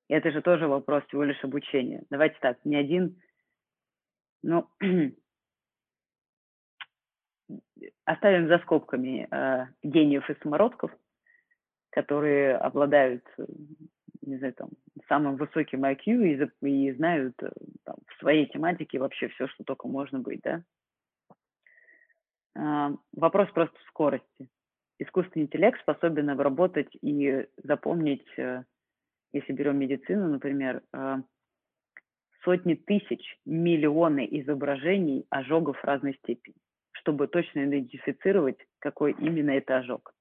Это же тоже вопрос всего лишь обучения. Давайте так, ни один, ну, оставим за скобками э, гениев и самородков, которые обладают, э, не знаю, там, самым высоким IQ и, и знают э, там, в своей тематике вообще все, что только можно быть, да. Э, вопрос просто в скорости. Искусственный интеллект способен обработать и запомнить, э, если берем медицину, например, э, сотни тысяч, миллионы изображений ожогов разной степени чтобы точно идентифицировать, какой именно это ожог.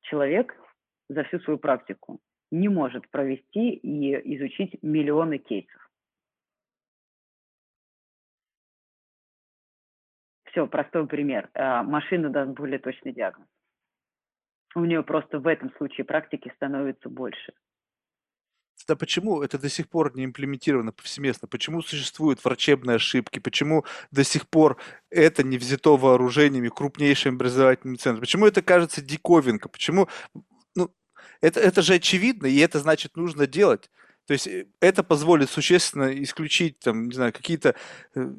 Человек за всю свою практику не может провести и изучить миллионы кейсов. Все, простой пример. А, машина даст более точный диагноз. У нее просто в этом случае практики становится больше. Тогда почему это до сих пор не имплементировано повсеместно? Почему существуют врачебные ошибки? Почему до сих пор это не взято вооружениями крупнейшими образовательными центрами? Почему это кажется диковинка? Почему? Ну, это, это же очевидно, и это значит нужно делать. То есть э, это позволит существенно исключить там, не знаю, какие-то э,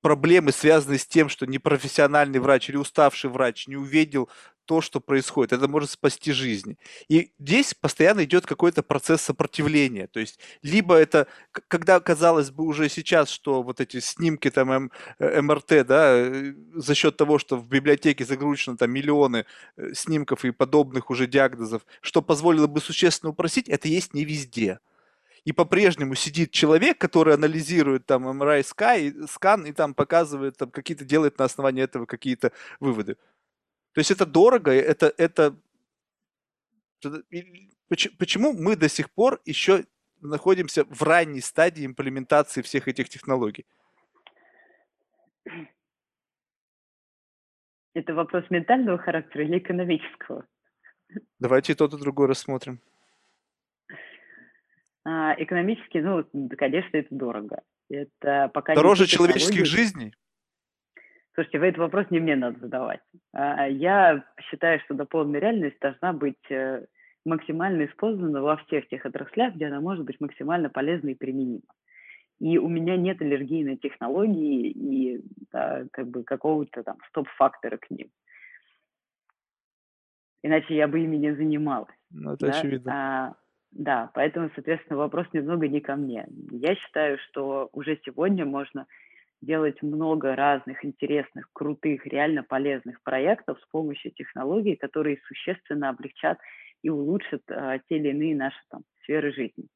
проблемы, связанные с тем, что непрофессиональный врач или уставший врач не увидел то, что происходит. Это может спасти жизни. И здесь постоянно идет какой-то процесс сопротивления. То есть либо это, когда казалось бы уже сейчас, что вот эти снимки там М, э, МРТ, да, э, за счет того, что в библиотеке загружено там миллионы э, снимков и подобных уже диагнозов, что позволило бы существенно упростить, это есть не везде и по-прежнему сидит человек, который анализирует там MRI Sky, скан и там показывает, там какие-то делает на основании этого какие-то выводы. То есть это дорого, это, это... Почему мы до сих пор еще находимся в ранней стадии имплементации всех этих технологий? Это вопрос ментального характера или экономического? Давайте и тот, и другой рассмотрим. А, экономически, ну, конечно, это дорого. Это пока Дороже человеческих жизней? Слушайте, вы этот вопрос не мне надо задавать. А, я считаю, что дополненная реальность должна быть э, максимально использована во всех тех отраслях, где она может быть максимально полезна и применима. И у меня нет аллергии на технологии и да, как бы какого-то там стоп-фактора к ним. Иначе я бы ими не занималась. Ну, это да? очевидно. А, да, поэтому, соответственно, вопрос немного не ко мне. Я считаю, что уже сегодня можно делать много разных интересных, крутых, реально полезных проектов с помощью технологий, которые существенно облегчат и улучшат э, те или иные наши там, сферы жизни.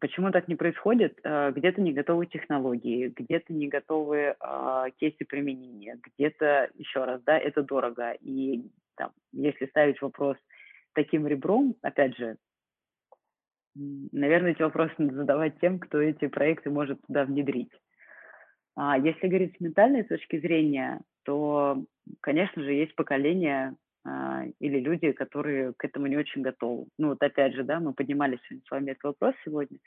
Почему так не происходит? Э, где-то не готовы технологии, где-то не готовы э, кейсы применения, где-то, еще раз, да, это дорого. И там, если ставить вопрос таким ребром, опять же, наверное, эти вопросы надо задавать тем, кто эти проекты может туда внедрить. А если говорить с ментальной точки зрения, то, конечно же, есть поколение а, или люди, которые к этому не очень готовы. Ну вот опять же, да, мы поднимали сегодня с вами этот вопрос сегодня,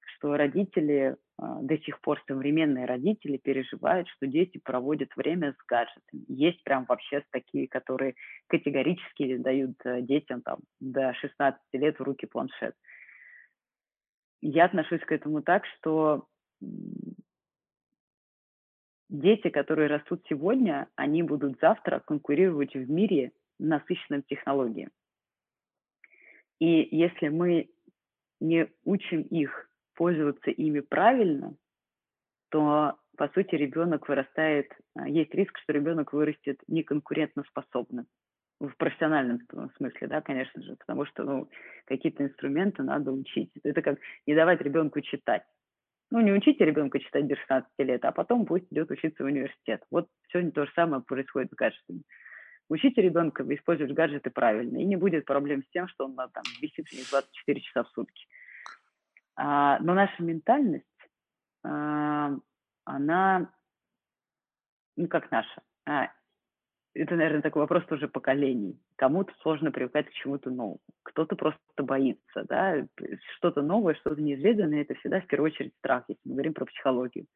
что родители, а, до сих пор современные родители переживают, что дети проводят время с гаджетами. Есть прям вообще такие, которые категорически дают э, детям там до 16 лет в руки планшет. Я отношусь к этому так, что дети, которые растут сегодня, они будут завтра конкурировать в мире, насыщенном технологией. И если мы не учим их пользоваться ими правильно, то, по сути, ребенок вырастает, а, есть риск, что ребенок вырастет неконкурентоспособным в профессиональном смысле, да, конечно же, потому что ну, какие-то инструменты надо учить. Это как не давать ребенку читать. Ну, не учите ребенка читать до 16 лет, а потом пусть идет учиться в университет. Вот сегодня то же самое происходит с гаджетами. Учите ребенка использовать гаджеты правильно, и не будет проблем с тем, что он там висит в них 24 часа в сутки. А, но наша ментальность, а, она, ну как наша, а, это, наверное, такой вопрос тоже поколений. Кому-то сложно привыкать к чему-то новому, кто-то просто боится, да, что-то новое, что-то неизведанное, это всегда в первую очередь страх, если мы говорим про психологию.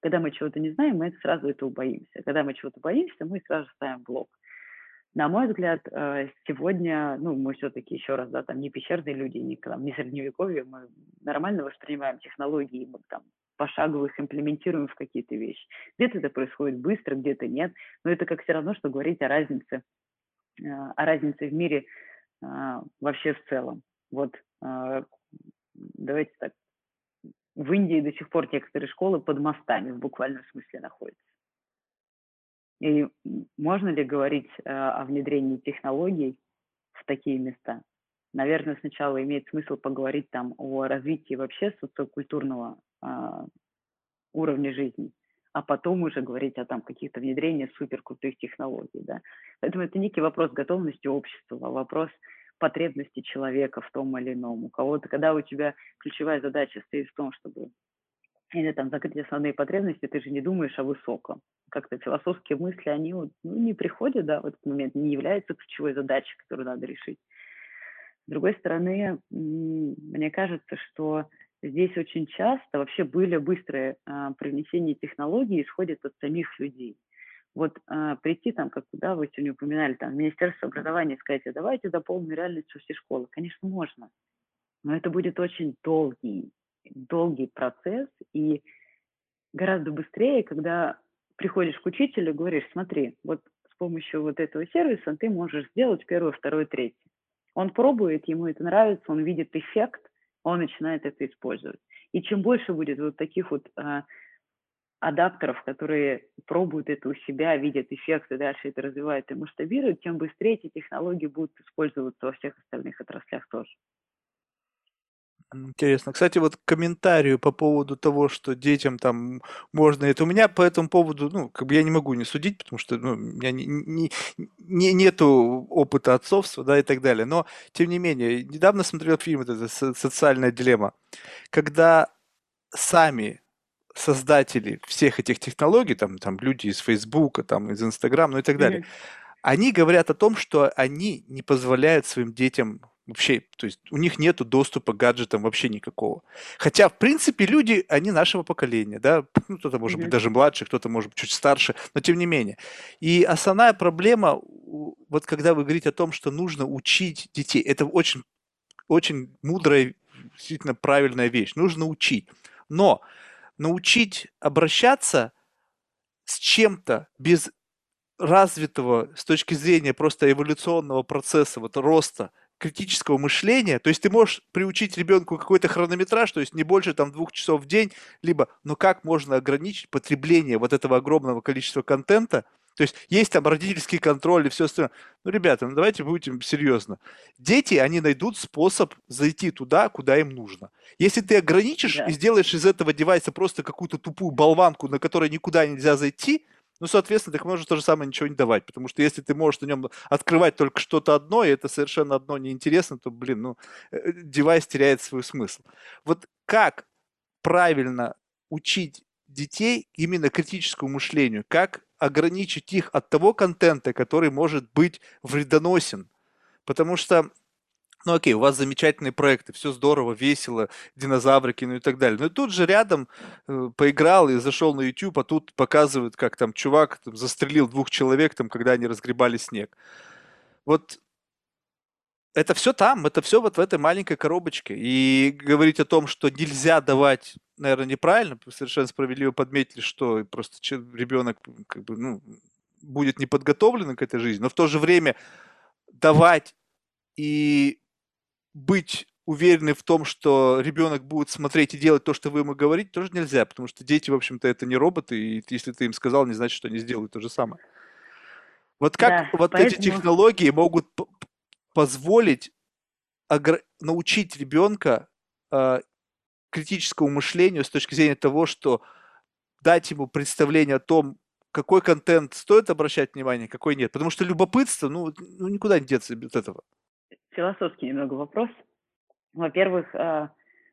Когда мы чего-то не знаем, мы сразу этого боимся. Когда мы чего-то боимся, мы сразу ставим блок. На мой взгляд, э, сегодня, ну, мы все-таки еще раз, да, там не пещерные люди, не, там, не средневековье, мы нормально воспринимаем технологии, мы там пошагово их имплементируем в какие-то вещи. Где-то это происходит быстро, где-то нет, но это как все равно, что говорить о разнице, э, о разнице в мире э, вообще в целом. Вот давайте так, в Индии до сих пор некоторые школы под мостами в буквальном смысле находятся. И можно ли говорить о внедрении технологий в такие места? Наверное, сначала имеет смысл поговорить там о развитии вообще социокультурного э, уровня жизни, а потом уже говорить о там каких-то внедрениях суперкрутых технологий. Да? Поэтому это некий вопрос готовности общества, вопрос потребности человека в том или ином. У кого-то, когда у тебя ключевая задача стоит в том, чтобы или там закрыть основные потребности, ты же не думаешь о высоком. Как-то философские мысли, они вот, ну, не приходят, да, в этот момент, не являются ключевой задачей, которую надо решить. С другой стороны, мне кажется, что здесь очень часто вообще были быстрые а, привнесения технологий исходят от самих людей. Вот а, прийти там, как да, вы сегодня упоминали, там, Министерство образования сказать, а давайте дополним реальность все школы. Конечно, можно, но это будет очень долгий, долгий процесс и гораздо быстрее, когда приходишь к учителю и говоришь, смотри, вот с помощью вот этого сервиса ты можешь сделать первое, второе, третье. Он пробует, ему это нравится, он видит эффект, он начинает это использовать. И чем больше будет вот таких вот а, адаптеров, которые пробуют это у себя, видят эффект и дальше это развивают и масштабируют, тем быстрее эти технологии будут использоваться во всех остальных отраслях тоже. Интересно. Кстати, вот к комментарию по поводу того, что детям там можно это. У меня по этому поводу, ну, как бы я не могу не судить, потому что ну, у меня не, не, не, нету опыта отцовства, да, и так далее. Но, тем не менее, недавно смотрел фильм вот это «Социальная дилемма», когда сами создатели всех этих технологий, там, там люди из Фейсбука, там, из Инстаграма, ну и так далее, mm-hmm. они говорят о том, что они не позволяют своим детям Вообще, то есть у них нет доступа к гаджетам вообще никакого. Хотя, в принципе, люди, они нашего поколения, да, ну, кто-то может mm-hmm. быть даже младше, кто-то может быть чуть старше, но тем не менее. И основная проблема, вот когда вы говорите о том, что нужно учить детей, это очень, очень мудрая, действительно правильная вещь. Нужно учить. Но научить обращаться с чем-то без развитого с точки зрения просто эволюционного процесса, вот роста – критического мышления, то есть ты можешь приучить ребенку какой-то хронометраж, то есть не больше там двух часов в день, либо, но как можно ограничить потребление вот этого огромного количества контента, то есть есть там родительский контроль и все остальное. Ну, ребята, ну давайте будем серьезно. Дети, они найдут способ зайти туда, куда им нужно. Если ты ограничишь да. и сделаешь из этого девайса просто какую-то тупую болванку, на которой никуда нельзя зайти, ну, соответственно, так можно то же самое ничего не давать, потому что если ты можешь на нем открывать только что-то одно, и это совершенно одно неинтересно, то, блин, ну, э, девайс теряет свой смысл. Вот как правильно учить детей именно критическому мышлению, как ограничить их от того контента, который может быть вредоносен. Потому что ну окей, у вас замечательные проекты, все здорово, весело, динозаврики, ну и так далее. Но тут же рядом э, поиграл и зашел на YouTube, а тут показывают, как там чувак там, застрелил двух человек, там, когда они разгребали снег. Вот это все там, это все вот в этой маленькой коробочке. И говорить о том, что нельзя давать, наверное, неправильно, совершенно справедливо подметили, что просто ребенок как бы, ну, будет не подготовлен к этой жизни, но в то же время давать и быть уверены в том, что ребенок будет смотреть и делать то, что вы ему говорите, тоже нельзя, потому что дети, в общем-то, это не роботы, и если ты им сказал, не значит, что они сделают то же самое. Вот как да, вот поэтому... эти технологии могут позволить огр... научить ребенка э, критическому мышлению с точки зрения того, что дать ему представление о том, какой контент стоит обращать внимание, какой нет. Потому что любопытство, ну, ну никуда не деться от этого философский немного вопрос. Во-первых, э,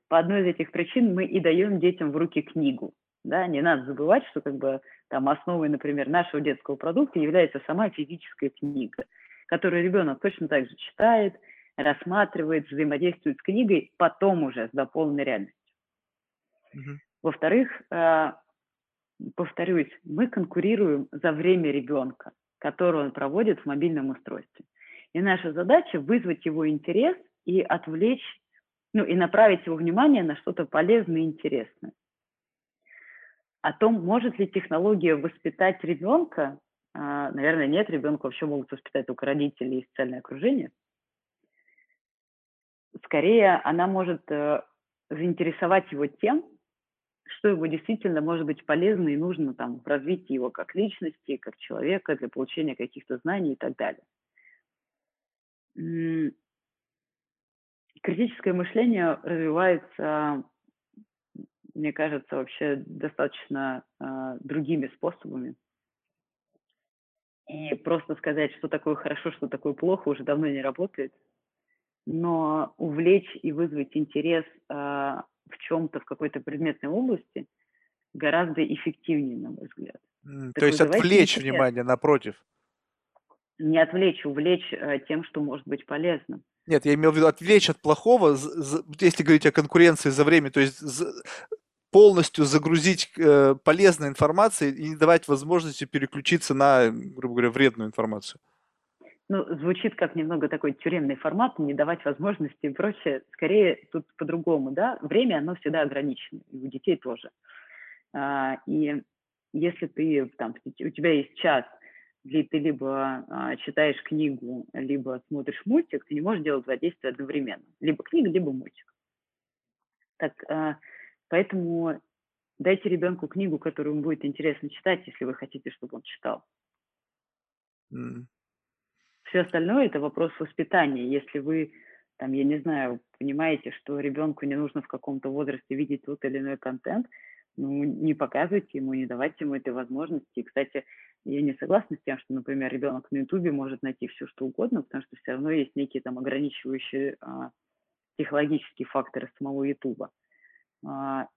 по одной из этих причин мы и даем детям в руки книгу. Да, не надо забывать, что как бы там основой, например, нашего детского продукта является сама физическая книга, которую ребенок точно так же читает, рассматривает, взаимодействует с книгой, потом уже с дополненной реальностью. Угу. Во-вторых, э, повторюсь, мы конкурируем за время ребенка, которое он проводит в мобильном устройстве. И наша задача вызвать его интерес и отвлечь, ну и направить его внимание на что-то полезное и интересное. О том, может ли технология воспитать ребенка, а, наверное, нет, ребенка вообще могут воспитать только родители и социальное окружение. Скорее, она может э, заинтересовать его тем, что ему действительно может быть полезно и нужно там, в развитии его как личности, как человека, для получения каких-то знаний и так далее критическое мышление развивается, мне кажется, вообще достаточно э, другими способами. И просто сказать, что такое хорошо, что такое плохо, уже давно не работает. Но увлечь и вызвать интерес э, в чем-то, в какой-то предметной области гораздо эффективнее, на мой взгляд. Mm, то есть отвлечь внимание, напротив не отвлечь, увлечь э, тем, что может быть полезным. Нет, я имел в виду отвлечь от плохого, если говорить о конкуренции за время, то есть полностью загрузить э, полезной информацией и не давать возможности переключиться на, грубо говоря, вредную информацию. Ну, звучит как немного такой тюремный формат, не давать возможности и прочее. Скорее, тут по-другому, да. Время, оно всегда ограничено, и у детей тоже. А, и если ты, там, у тебя есть час, где ты либо а, читаешь книгу, либо смотришь мультик, ты не можешь делать два действия одновременно. Либо книга, либо мультик. Так, а, поэтому дайте ребенку книгу, которую ему будет интересно читать, если вы хотите, чтобы он читал. Mm. Все остальное – это вопрос воспитания. Если вы там, я не знаю, понимаете, что ребенку не нужно в каком-то возрасте видеть тот или иной контент, ну, не показывайте ему, не давайте ему этой возможности. И, кстати, я не согласна с тем, что, например, ребенок на Ютубе может найти все, что угодно, потому что все равно есть некие там ограничивающие а, психологические факторы самого Ютуба. А,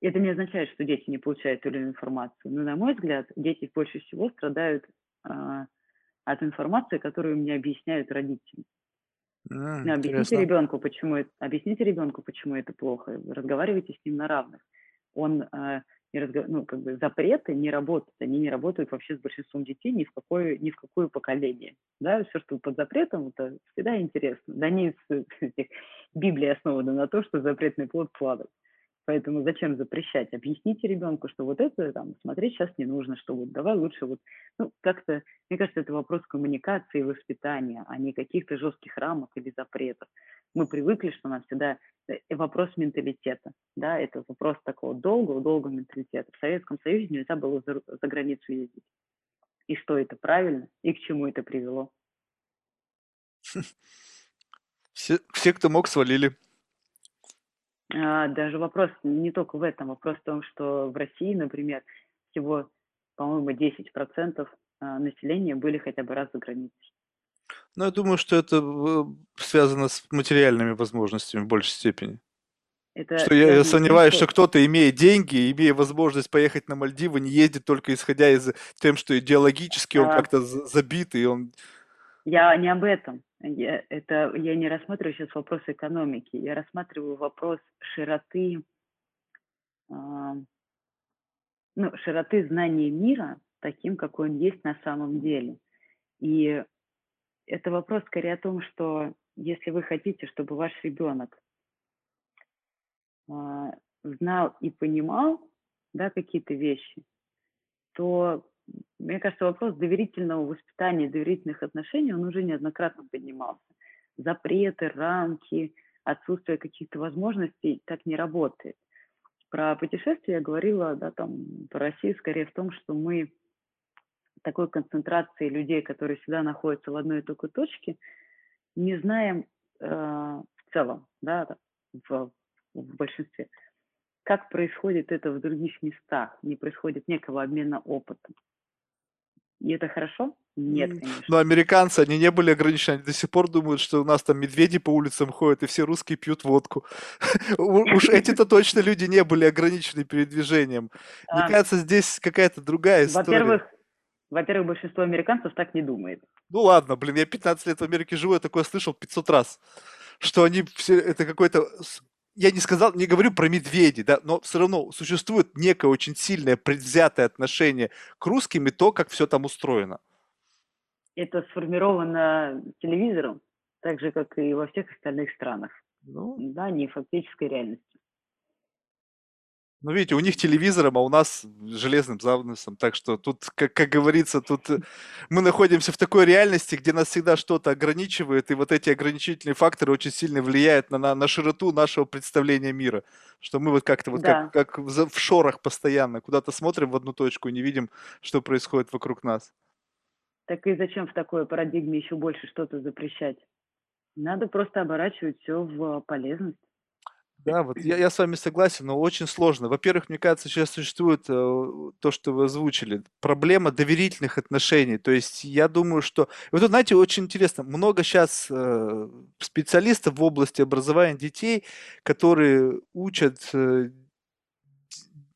это не означает, что дети не получают ту или иную информацию. Но, на мой взгляд, дети больше всего страдают а, от информации, которую мне объясняют родители. Ну, объясните интересно. ребенку, почему это, объясните ребенку, почему это плохо. Разговаривайте с ним на равных. Он, э, не разго- ну, как бы запреты не работают, они не работают вообще с большинством детей ни в какое, ни в какое поколение. Да, все, что под запретом, это всегда интересно. Да не из этих Библия основана на то, что запретный плод плодов. Поэтому зачем запрещать? Объясните ребенку, что вот это там смотреть сейчас не нужно, что вот давай лучше вот, ну, как-то, мне кажется, это вопрос коммуникации и воспитания, а не каких-то жестких рамок или запретов. Мы привыкли, что нам всегда э, вопрос менталитета, да, это вопрос такого долгого, долгого менталитета. В Советском Союзе нельзя было за, за границу ездить. И что это правильно, и к чему это привело. Все, все, кто мог, свалили. А, даже вопрос не только в этом, вопрос в том, что в России, например, всего, по-моему, 10% а, населения были хотя бы раз за границей. Но я думаю, что это э, связано с материальными возможностями в большей степени. Это Что я, сомневаюсь, что кто-то, имея деньги, имея возможность поехать на Мальдивы, не ездит только исходя из тем, что идеологически он а, как-то за- забит, и он... я не об этом. Я, это, я не рассматриваю сейчас вопрос экономики, я рассматриваю вопрос широты, а, ну, широты знания мира таким, какой он есть на самом деле. И это вопрос скорее о том, что если вы хотите, чтобы ваш ребенок а, знал и понимал да, какие-то вещи, то, мне кажется, вопрос доверительного воспитания, доверительных отношений, он уже неоднократно поднимался. Запреты, рамки, отсутствие каких-то возможностей так не работает. Про путешествия я говорила, да, там, про Россию скорее в том, что мы такой концентрации людей, которые всегда находятся в одной и только точке, не знаем э, в целом, да, в, в большинстве, как происходит это в других местах, не происходит некого обмена опытом. И это хорошо? Нет, конечно. Но американцы, они не были ограничены, они до сих пор думают, что у нас там медведи по улицам ходят, и все русские пьют водку. Уж эти-то точно люди не были ограничены передвижением. Мне А, кажется, здесь какая-то другая история. Во-первых, во-первых, большинство американцев так не думает. Ну ладно, блин, я 15 лет в Америке живу, я такое слышал 500 раз, что они все, это какой-то, я не сказал, не говорю про медведей, да, но все равно существует некое очень сильное предвзятое отношение к русским и то, как все там устроено. Это сформировано телевизором, так же, как и во всех остальных странах. Ну, Да, не фактической реальностью. Ну, видите, у них телевизором, а у нас железным занавесом. Так что тут, как, как говорится, тут э, мы находимся в такой реальности, где нас всегда что-то ограничивает, и вот эти ограничительные факторы очень сильно влияют на, на, на широту нашего представления мира. Что мы вот как-то вот Да. как, как в, в шорах постоянно куда-то смотрим в одну точку и не видим, что происходит вокруг нас. Так и зачем в такой парадигме еще больше что-то запрещать? Надо просто оборачивать все в полезность. Да, вот я, я с вами согласен, но очень сложно. Во-первых, мне кажется, сейчас существует э, то, что вы озвучили, проблема доверительных отношений. То есть я думаю, что... Вот тут, знаете, очень интересно, много сейчас э, специалистов в области образования детей, которые учат э,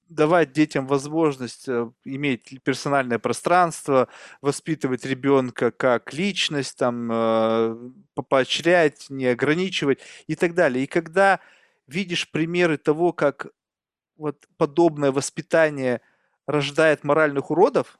давать детям возможность э, иметь персональное пространство, воспитывать ребенка как личность, там, э, по- поощрять, не ограничивать и так далее. И когда видишь примеры того, как вот подобное воспитание рождает моральных уродов,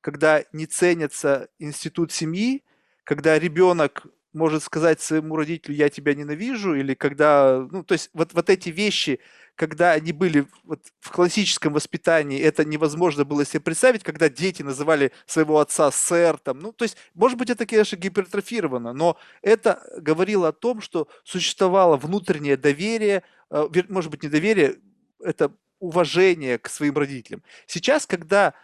когда не ценится институт семьи, когда ребенок может сказать своему родителю «я тебя ненавижу», или когда, ну, то есть вот, вот эти вещи, когда они были вот в классическом воспитании, это невозможно было себе представить, когда дети называли своего отца сэр, там, ну, то есть, может быть, это, конечно, гипертрофировано, но это говорило о том, что существовало внутреннее доверие, э, может быть, не доверие, это уважение к своим родителям. Сейчас, когда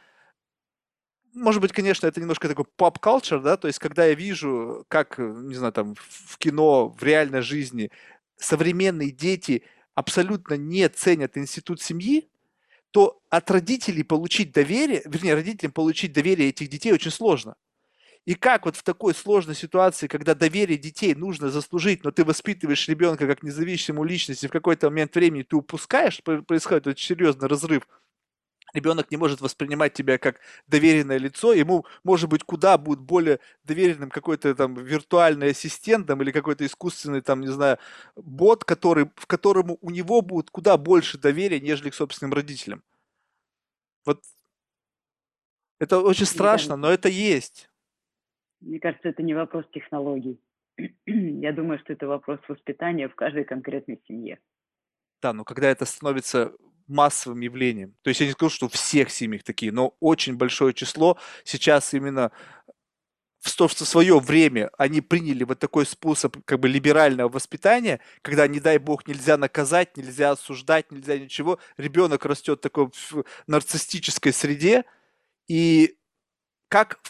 может быть, конечно, это немножко такой поп-культур, да, то есть когда я вижу, как, не знаю, там в кино, в реальной жизни современные дети абсолютно не ценят институт семьи, то от родителей получить доверие, вернее, родителям получить доверие этих детей очень сложно. И как вот в такой сложной ситуации, когда доверие детей нужно заслужить, но ты воспитываешь ребенка как независимую личность, и в какой-то момент времени ты упускаешь, происходит очень серьезный разрыв ребенок не может воспринимать тебя как доверенное лицо, ему, может быть, куда будет более доверенным какой-то там виртуальный ассистент там, или какой-то искусственный, там, не знаю, бот, который, в которому у него будет куда больше доверия, нежели к собственным родителям. Вот это очень страшно, но это есть. Мне кажется, это не вопрос технологий. Я думаю, что это вопрос воспитания в каждой конкретной семье. Да, но когда это становится массовым явлением, то есть я не скажу, что у всех семьях такие, но очень большое число сейчас именно в, в свое время они приняли вот такой способ как бы либерального воспитания, когда, не дай бог, нельзя наказать, нельзя осуждать, нельзя ничего. Ребенок растет такой в нарциссической среде, и как,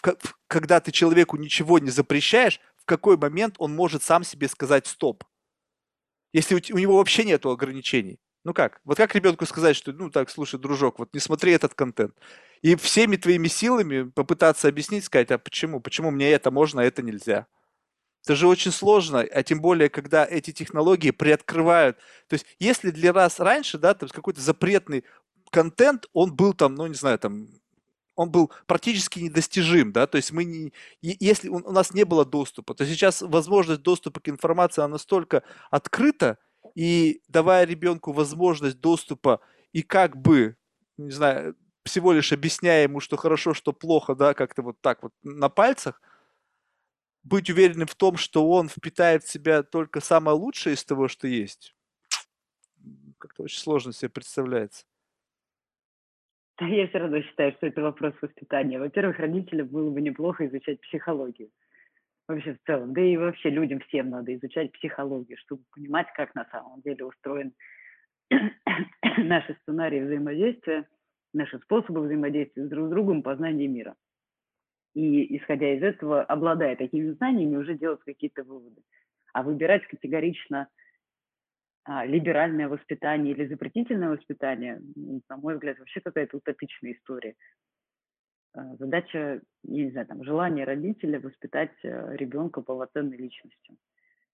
когда ты человеку ничего не запрещаешь, в какой момент он может сам себе сказать стоп? Если у, у него вообще нет ограничений. Ну как? Вот как ребенку сказать, что, ну так, слушай, дружок, вот не смотри этот контент. И всеми твоими силами попытаться объяснить, сказать, а почему? Почему мне это можно, а это нельзя? Это же очень сложно, а тем более, когда эти технологии приоткрывают. То есть, если для раз раньше, да, там какой-то запретный контент, он был там, ну, не знаю, там, он был практически недостижим, да, то есть мы не, если у нас не было доступа, то сейчас возможность доступа к информации, она настолько открыта, и давая ребенку возможность доступа и как бы, не знаю, всего лишь объясняя ему, что хорошо, что плохо, да, как-то вот так вот на пальцах, быть уверенным в том, что он впитает в себя только самое лучшее из того, что есть, как-то очень сложно себе представляется. Я все равно считаю, что это вопрос воспитания. Во-первых, родителям было бы неплохо изучать психологию. Вообще в целом. Да и вообще людям всем надо изучать психологию, чтобы понимать, как на самом деле устроен наши сценарии взаимодействия, наши способы взаимодействия с друг с другом, познание мира. И, исходя из этого, обладая такими знаниями, уже делать какие-то выводы. А выбирать категорично а, либеральное воспитание или запретительное воспитание, на мой взгляд, вообще какая-то утопичная история. А, задача, не знаю, там, желание родителя воспитать э, ребенка полноценной личностью.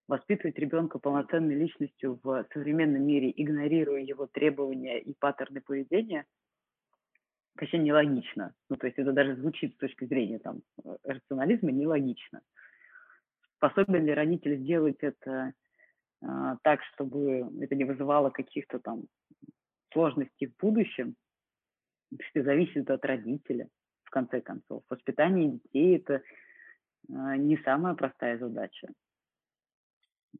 Воспитывать ребенка полноценной личностью в современном мире, игнорируя его требования и паттерны поведения, вообще нелогично. Ну, то есть это даже звучит с точки зрения там, э, рационализма нелогично. Способен ли родитель сделать это а, так, чтобы это не вызывало каких-то там сложностей в будущем, все зависит от родителя, конце концов. Воспитание детей – это а, не самая простая задача.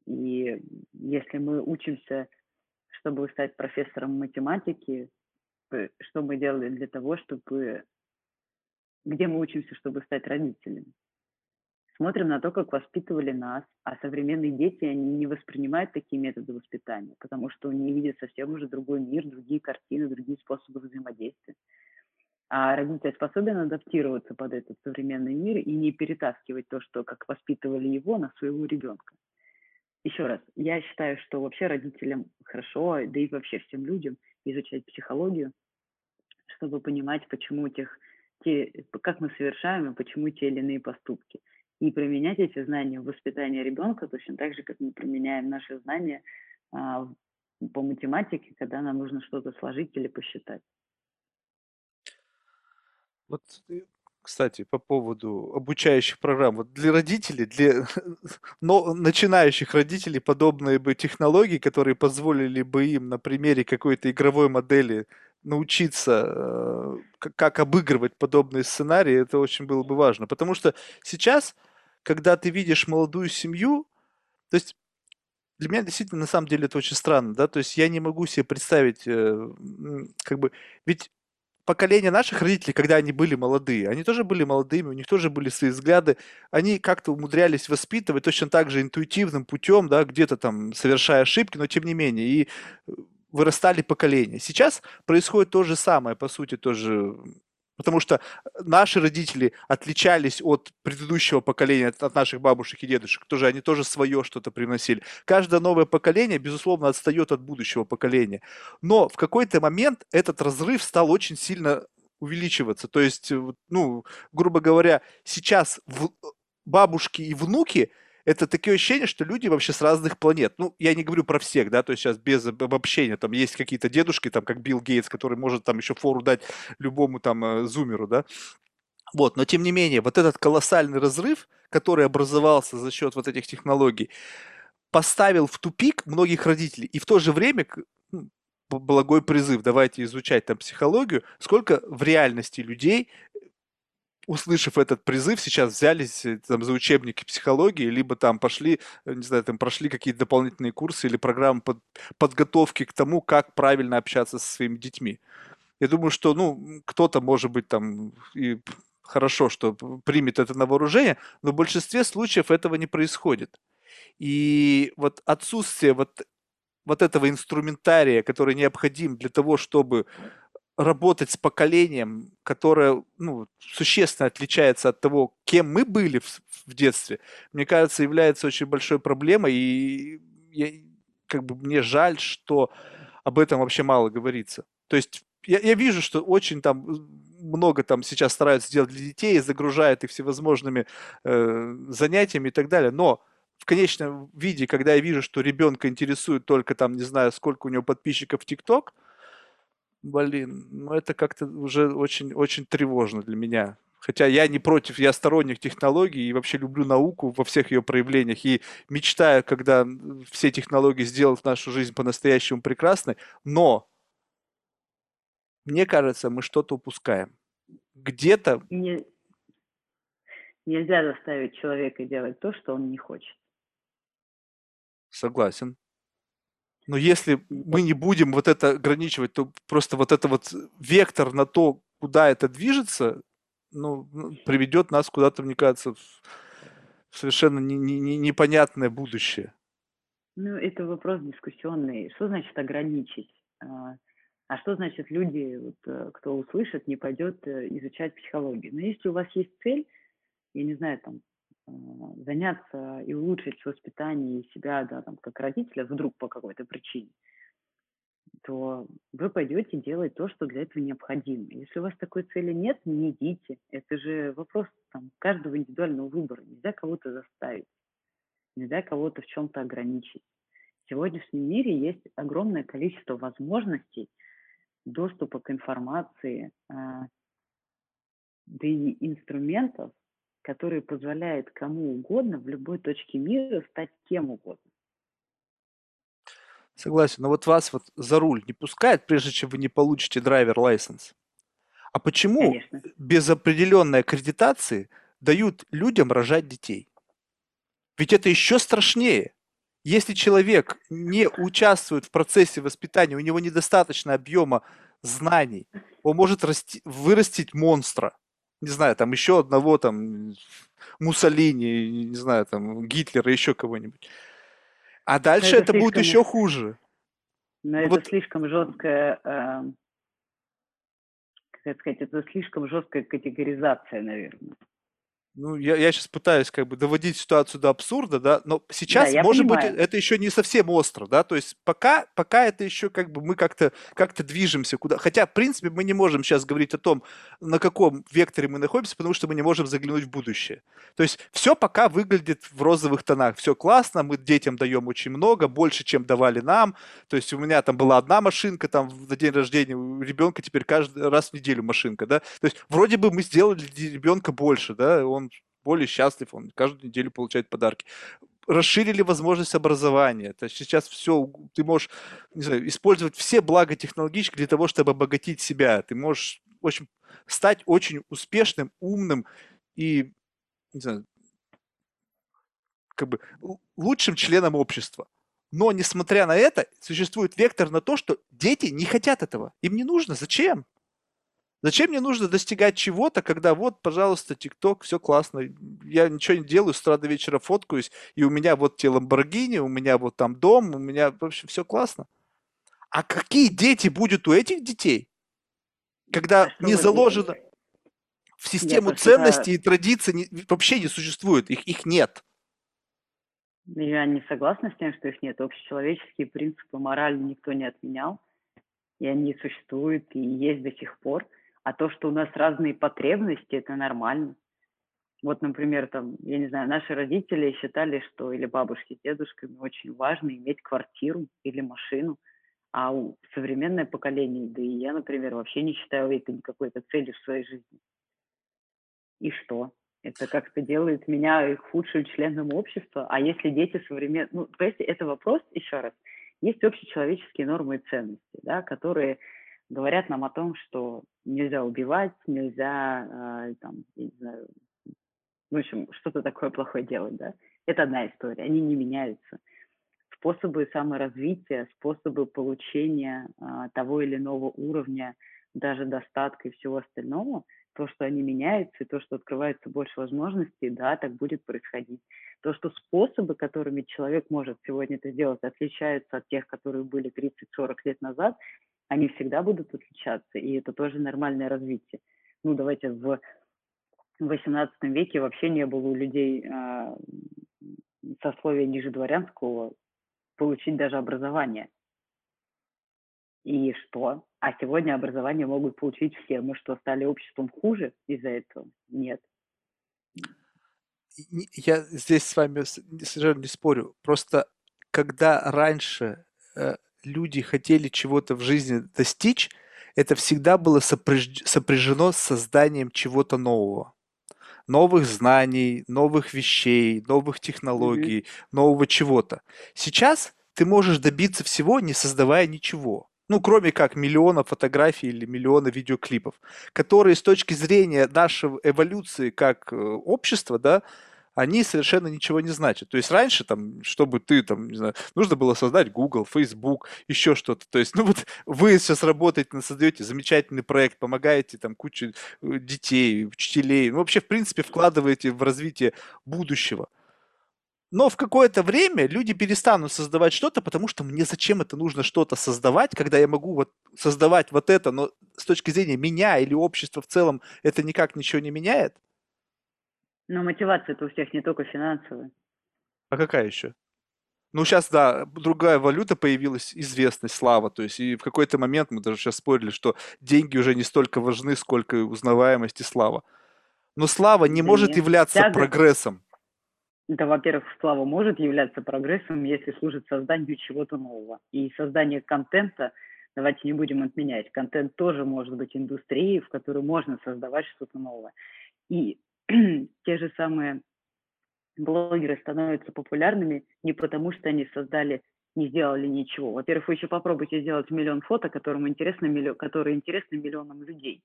И если мы учимся, чтобы стать профессором математики, что мы делали для того, чтобы... Где мы учимся, чтобы стать родителями? смотрим на то, как воспитывали нас, а современные дети, они не воспринимают такие методы воспитания, потому что они видят совсем уже другой мир, другие картины, другие способы взаимодействия. А родитель способен адаптироваться под этот современный мир и не перетаскивать то, что как воспитывали его, на своего ребенка. Еще раз, я считаю, что вообще родителям хорошо, да и вообще всем людям изучать психологию, чтобы понимать, почему тех, те, как мы совершаем и почему те или иные поступки – и применять эти знания в воспитании ребенка точно так же, как мы применяем наши знания а, по математике, когда нам нужно что-то сложить или посчитать. Вот, кстати, по поводу обучающих программ. Вот для родителей, для но, начинающих родителей подобные бы технологии, которые позволили бы им на примере какой-то игровой модели научиться, э, как обыгрывать подобные сценарии, это очень было бы важно. Потому что сейчас, когда ты видишь молодую семью, то есть для меня действительно на самом деле это очень странно, да, то есть я не могу себе представить, э, как бы, ведь поколение наших родителей, когда они были молодые, они тоже были молодыми, у них тоже были свои взгляды, они как-то умудрялись воспитывать точно так же интуитивным путем, да, где-то там совершая ошибки, но тем не менее. И э, вырастали поколения. Сейчас происходит то же самое, по сути, тоже Потому что наши родители отличались от предыдущего поколения, от наших бабушек и дедушек, тоже они тоже свое что-то приносили. Каждое новое поколение, безусловно, отстает от будущего поколения. Но в какой-то момент этот разрыв стал очень сильно увеличиваться. То есть, ну, грубо говоря, сейчас в бабушки и внуки – это такое ощущение, что люди вообще с разных планет. Ну, я не говорю про всех, да, то есть сейчас без обобщения, там есть какие-то дедушки, там, как Билл Гейтс, который может там еще фору дать любому там э, зумеру, да. Вот, но тем не менее, вот этот колоссальный разрыв, который образовался за счет вот этих технологий, поставил в тупик многих родителей. И в то же время ну, благой призыв, давайте изучать там психологию, сколько в реальности людей услышав этот призыв, сейчас взялись э, там, за учебники психологии, либо там пошли, э, не знаю, там прошли какие-то дополнительные курсы или программы под, подготовки к тому, как правильно общаться со своими детьми. Я думаю, что, ну, кто-то, может быть, там и хорошо, что примет это на вооружение, но в большинстве случаев этого не происходит. И вот отсутствие вот, вот этого инструментария, который необходим для того, чтобы работать с поколением, которое ну, существенно отличается от того, кем мы были в, в детстве, мне кажется, является очень большой проблемой. И я, как бы мне жаль, что об этом вообще мало говорится. То есть я, я вижу, что очень там много там сейчас стараются сделать для детей, загружают их всевозможными э, занятиями и так далее, но в конечном виде, когда я вижу, что ребенка интересует только там, не знаю, сколько у него подписчиков в ТикТок, Блин, ну это как-то уже очень, очень тревожно для меня. Хотя я не против, я сторонник технологий и вообще люблю науку во всех ее проявлениях. И мечтаю, когда все технологии сделают нашу жизнь по-настоящему прекрасной. Но, мне кажется, мы что-то упускаем. Где-то... Не, нельзя заставить человека делать то, что он не хочет. Согласен. Но если мы не будем вот это ограничивать, то просто вот это вот вектор на то, куда это движется, ну, ну приведет нас куда-то, мне кажется, в совершенно не, не, не, непонятное будущее. Ну, это вопрос дискуссионный. Что значит ограничить? А, а что значит люди, вот, э, кто услышит, не пойдет э, изучать психологию? Но если у вас есть цель, я не знаю, там, заняться и улучшить воспитание себя, да, там, как родителя, вдруг по какой-то причине, то вы пойдете делать то, что для этого необходимо. Если у вас такой цели нет, не идите. Это же вопрос там, каждого индивидуального выбора. Нельзя кого-то заставить, нельзя кого-то в чем-то ограничить. В сегодняшнем мире есть огромное количество возможностей доступа к информации, а, да и инструментов, который позволяет кому угодно в любой точке мира стать кем угодно. Согласен, но вот вас вот за руль не пускает, прежде чем вы не получите драйвер лайсенс. А почему Конечно. без определенной аккредитации дают людям рожать детей? Ведь это еще страшнее. Если человек не участвует в процессе воспитания, у него недостаточно объема знаний, он может расти, вырастить монстра не знаю, там еще одного там Муссолини, не знаю, там Гитлера, еще кого-нибудь. А дальше это, это будет еще хуже. Но вот. это слишком жесткая, э, как сказать, это слишком жесткая категоризация, наверное ну, я, я сейчас пытаюсь как бы доводить ситуацию до абсурда, да, но сейчас, да, может понимаю. быть, это еще не совсем остро, да, то есть пока, пока это еще как бы мы как-то как движемся куда, хотя, в принципе, мы не можем сейчас говорить о том, на каком векторе мы находимся, потому что мы не можем заглянуть в будущее. То есть все пока выглядит в розовых тонах, все классно, мы детям даем очень много, больше, чем давали нам, то есть у меня там была одна машинка, там на день рождения у ребенка теперь каждый раз в неделю машинка, да, то есть вроде бы мы сделали ребенка больше, да, он более счастлив, он каждую неделю получает подарки. Расширили возможность образования. То есть сейчас все, ты можешь не знаю, использовать все блага технологические для того, чтобы обогатить себя. Ты можешь в общем, стать очень успешным, умным и не знаю, как бы лучшим членом общества. Но, несмотря на это, существует вектор на то, что дети не хотят этого. Им не нужно. Зачем? Зачем мне нужно достигать чего-то, когда вот, пожалуйста, ТикТок, все классно, я ничего не делаю, с утра до вечера фоткаюсь, и у меня вот те Ламборгини, у меня вот там дом, у меня, в общем, все классно. А какие дети будут у этих детей, когда а не заложено в систему ценностей и традиций не, вообще не существует, их, их нет. Я не согласна с тем, что их нет. Общечеловеческие принципы морали никто не отменял, и они существуют и есть до сих пор. А то, что у нас разные потребности, это нормально. Вот, например, там, я не знаю, наши родители считали, что или бабушки с дедушками очень важно иметь квартиру или машину, а у современное поколение, да и я, например, вообще не считаю это какой-то целью в своей жизни. И что? Это как-то делает меня худшим членом общества. А если дети современные... Ну, то есть это вопрос, еще раз, есть общечеловеческие нормы и ценности, да, которые говорят нам о том, что нельзя убивать, нельзя, э, там, я не знаю, в общем, что-то такое плохое делать, да. Это одна история, они не меняются. Способы саморазвития, способы получения э, того или иного уровня, даже достатка и всего остального – то, что они меняются, и то, что открывается больше возможностей, да, так будет происходить. То, что способы, которыми человек может сегодня это сделать, отличаются от тех, которые были 30-40 лет назад, они всегда будут отличаться, и это тоже нормальное развитие. Ну, давайте в XVIII веке вообще не было у людей э, сословия ниже дворянского получить даже образование. И что? А сегодня образование могут получить все. Мы что, стали обществом хуже из-за этого? Нет. Я здесь с вами совершенно не спорю. Просто когда раньше э, люди хотели чего-то в жизни достичь, это всегда было сопряж... сопряжено с созданием чего-то нового. Новых знаний, новых вещей, новых технологий, mm-hmm. нового чего-то. Сейчас ты можешь добиться всего, не создавая ничего. Ну, кроме как миллиона фотографий или миллиона видеоклипов, которые с точки зрения нашей эволюции как э, общества, да, они совершенно ничего не значат. То есть раньше, там, чтобы ты, там, не знаю, нужно было создать Google, Facebook, еще что-то. То есть, ну вот вы сейчас работаете, создаете замечательный проект, помогаете там куче э, детей, учителей, ну вообще, в принципе, вкладываете в развитие будущего. Но в какое-то время люди перестанут создавать что-то, потому что мне зачем это нужно что-то создавать, когда я могу вот создавать вот это, но с точки зрения меня или общества в целом это никак ничего не меняет? Но мотивация-то у всех не только финансовая. А какая еще? Ну, сейчас, да, другая валюта появилась, известность, слава. То есть, и в какой-то момент мы даже сейчас спорили, что деньги уже не столько важны, сколько узнаваемость и слава. Но слава не да может нет. являться да, прогрессом. Да, во-первых, слава может являться прогрессом, если служит созданию чего-то нового. И создание контента, давайте не будем отменять, контент тоже может быть индустрией, в которой можно создавать что-то новое. И те же самые блогеры становятся популярными не потому, что они создали, не сделали ничего. Во-первых, вы еще попробуйте сделать миллион фото, которым интересно, миллион, которые интересны миллионам людей.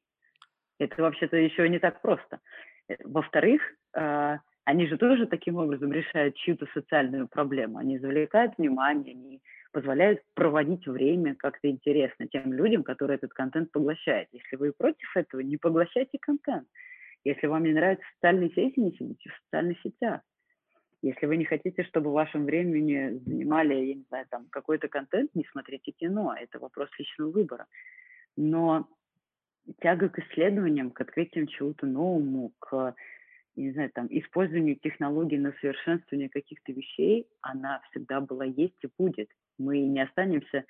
Это вообще-то еще не так просто. Э, во-вторых, а, они же тоже таким образом решают чью-то социальную проблему. Они завлекают внимание, они позволяют проводить время как-то интересно тем людям, которые этот контент поглощают. Если вы против этого, не поглощайте контент. Если вам не нравятся социальные сети, не сидите в социальных сетях. Если вы не хотите, чтобы вашим времени занимали, я не знаю, там какой-то контент, не смотрите кино. Это вопрос личного выбора. Но тяга к исследованиям, к открытиям чего-то новому, к не знаю, там, использованию технологий на совершенствование каких-то вещей, она всегда была, есть и будет. Мы не останемся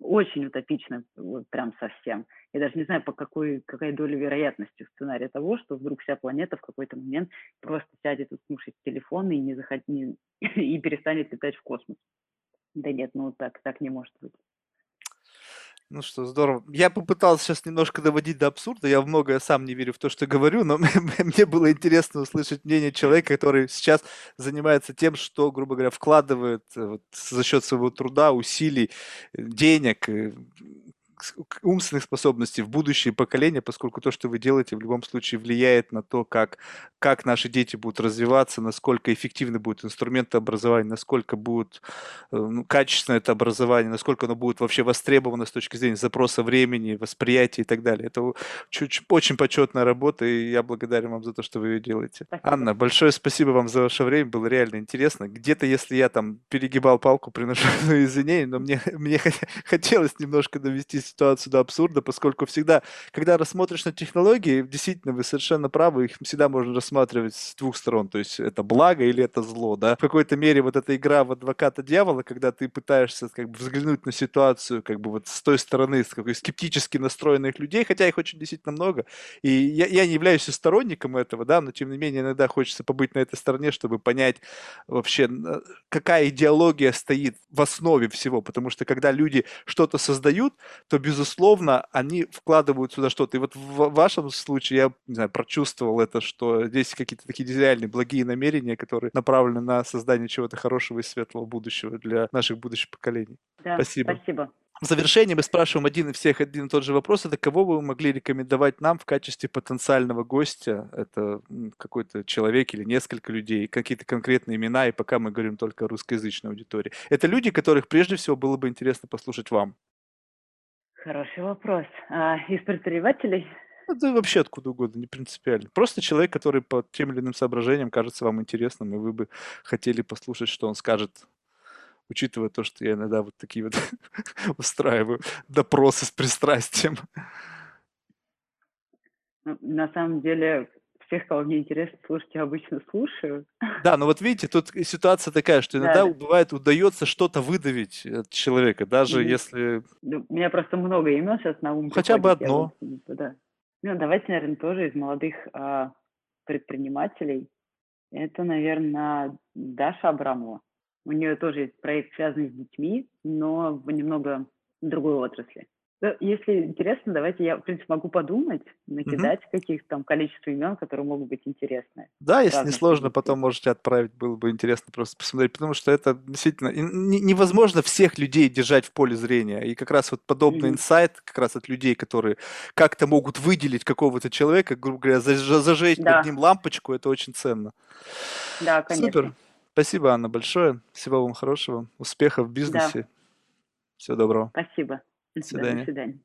очень утопично, вот прям совсем. Я даже не знаю, по какой, какая доля вероятности сценария того, что вдруг вся планета в какой-то момент просто сядет слушать телефон и, не заход... и перестанет летать в космос. Да нет, ну так, так не может быть. Ну что, здорово. Я попытался сейчас немножко доводить до абсурда. Я в многое сам не верю в то, что говорю, но мне было интересно услышать мнение человека, который сейчас занимается тем, что, грубо говоря, вкладывает э, вот, за счет своего труда, усилий, э, денег, э, умственных способностей в будущее поколение, поскольку то, что вы делаете, в любом случае влияет на то, как, как наши дети будут развиваться, насколько эффективны будут инструменты образования, насколько будет э, ну, качественное это образование, насколько оно будет вообще востребовано с точки зрения запроса времени, восприятия и так далее. Это чуть, очень почетная работа, и я благодарен вам за то, что вы ее делаете. Спасибо. Анна, большое спасибо вам за ваше время, было реально интересно. Где-то, если я там перегибал палку, приношу извинения, но мне, мне хотелось немножко довести ситуацию до абсурда, поскольку всегда, когда рассмотришь на технологии, действительно, вы совершенно правы, их всегда можно рассматривать с двух сторон, то есть это благо или это зло, да. В какой-то мере вот эта игра в адвоката дьявола, когда ты пытаешься как бы взглянуть на ситуацию как бы вот с той стороны, с какой скептически настроенных людей, хотя их очень действительно много, и я, я не являюсь сторонником этого, да, но тем не менее иногда хочется побыть на этой стороне, чтобы понять вообще, какая идеология стоит в основе всего, потому что когда люди что-то создают, то, безусловно, они вкладывают сюда что-то. И вот в вашем случае я, не знаю, прочувствовал это, что здесь какие-то такие реальные благие намерения, которые направлены на создание чего-то хорошего и светлого будущего для наших будущих поколений. Да, спасибо. Спасибо. В завершение мы спрашиваем один и всех один и тот же вопрос. Это кого вы могли рекомендовать нам в качестве потенциального гостя? Это какой-то человек или несколько людей, какие-то конкретные имена, и пока мы говорим только о русскоязычной аудитории. Это люди, которых прежде всего было бы интересно послушать вам. Хороший вопрос. А, из предпринимателей? Это вообще откуда угодно, не принципиально. Просто человек, который по тем или иным соображениям кажется вам интересным, и вы бы хотели послушать, что он скажет учитывая то, что я иногда вот такие вот устраиваю допросы с пристрастием. Ну, на самом деле, всех, кого мне интересно слушать, я обычно слушаю. Да, но вот видите, тут ситуация такая, что иногда да, бывает удается что-то выдавить от человека, даже mm-hmm. если... Ну, у меня просто много имен сейчас на ум. Хотя бы одно. Вот, да. Ну, давайте, наверное, тоже из молодых а, предпринимателей. Это, наверное, Даша Абрамова. У нее тоже есть проект, связанный с детьми, но в немного другой отрасли. Если интересно, давайте я, в принципе, могу подумать, накидать угу. каких-то там количество имен, которые могут быть интересны. Да, если не сложно, потом можете отправить, было бы интересно просто посмотреть, потому что это действительно невозможно всех людей держать в поле зрения. И как раз вот подобный инсайт, как раз от людей, которые как-то могут выделить какого-то человека, грубо говоря, зажечь да. над ним лампочку, это очень ценно. Да, конечно. Супер. Спасибо, Анна, большое. Всего вам хорошего. Успехов в бизнесе. Да. Всего доброго. Спасибо. До свидания. До свидания.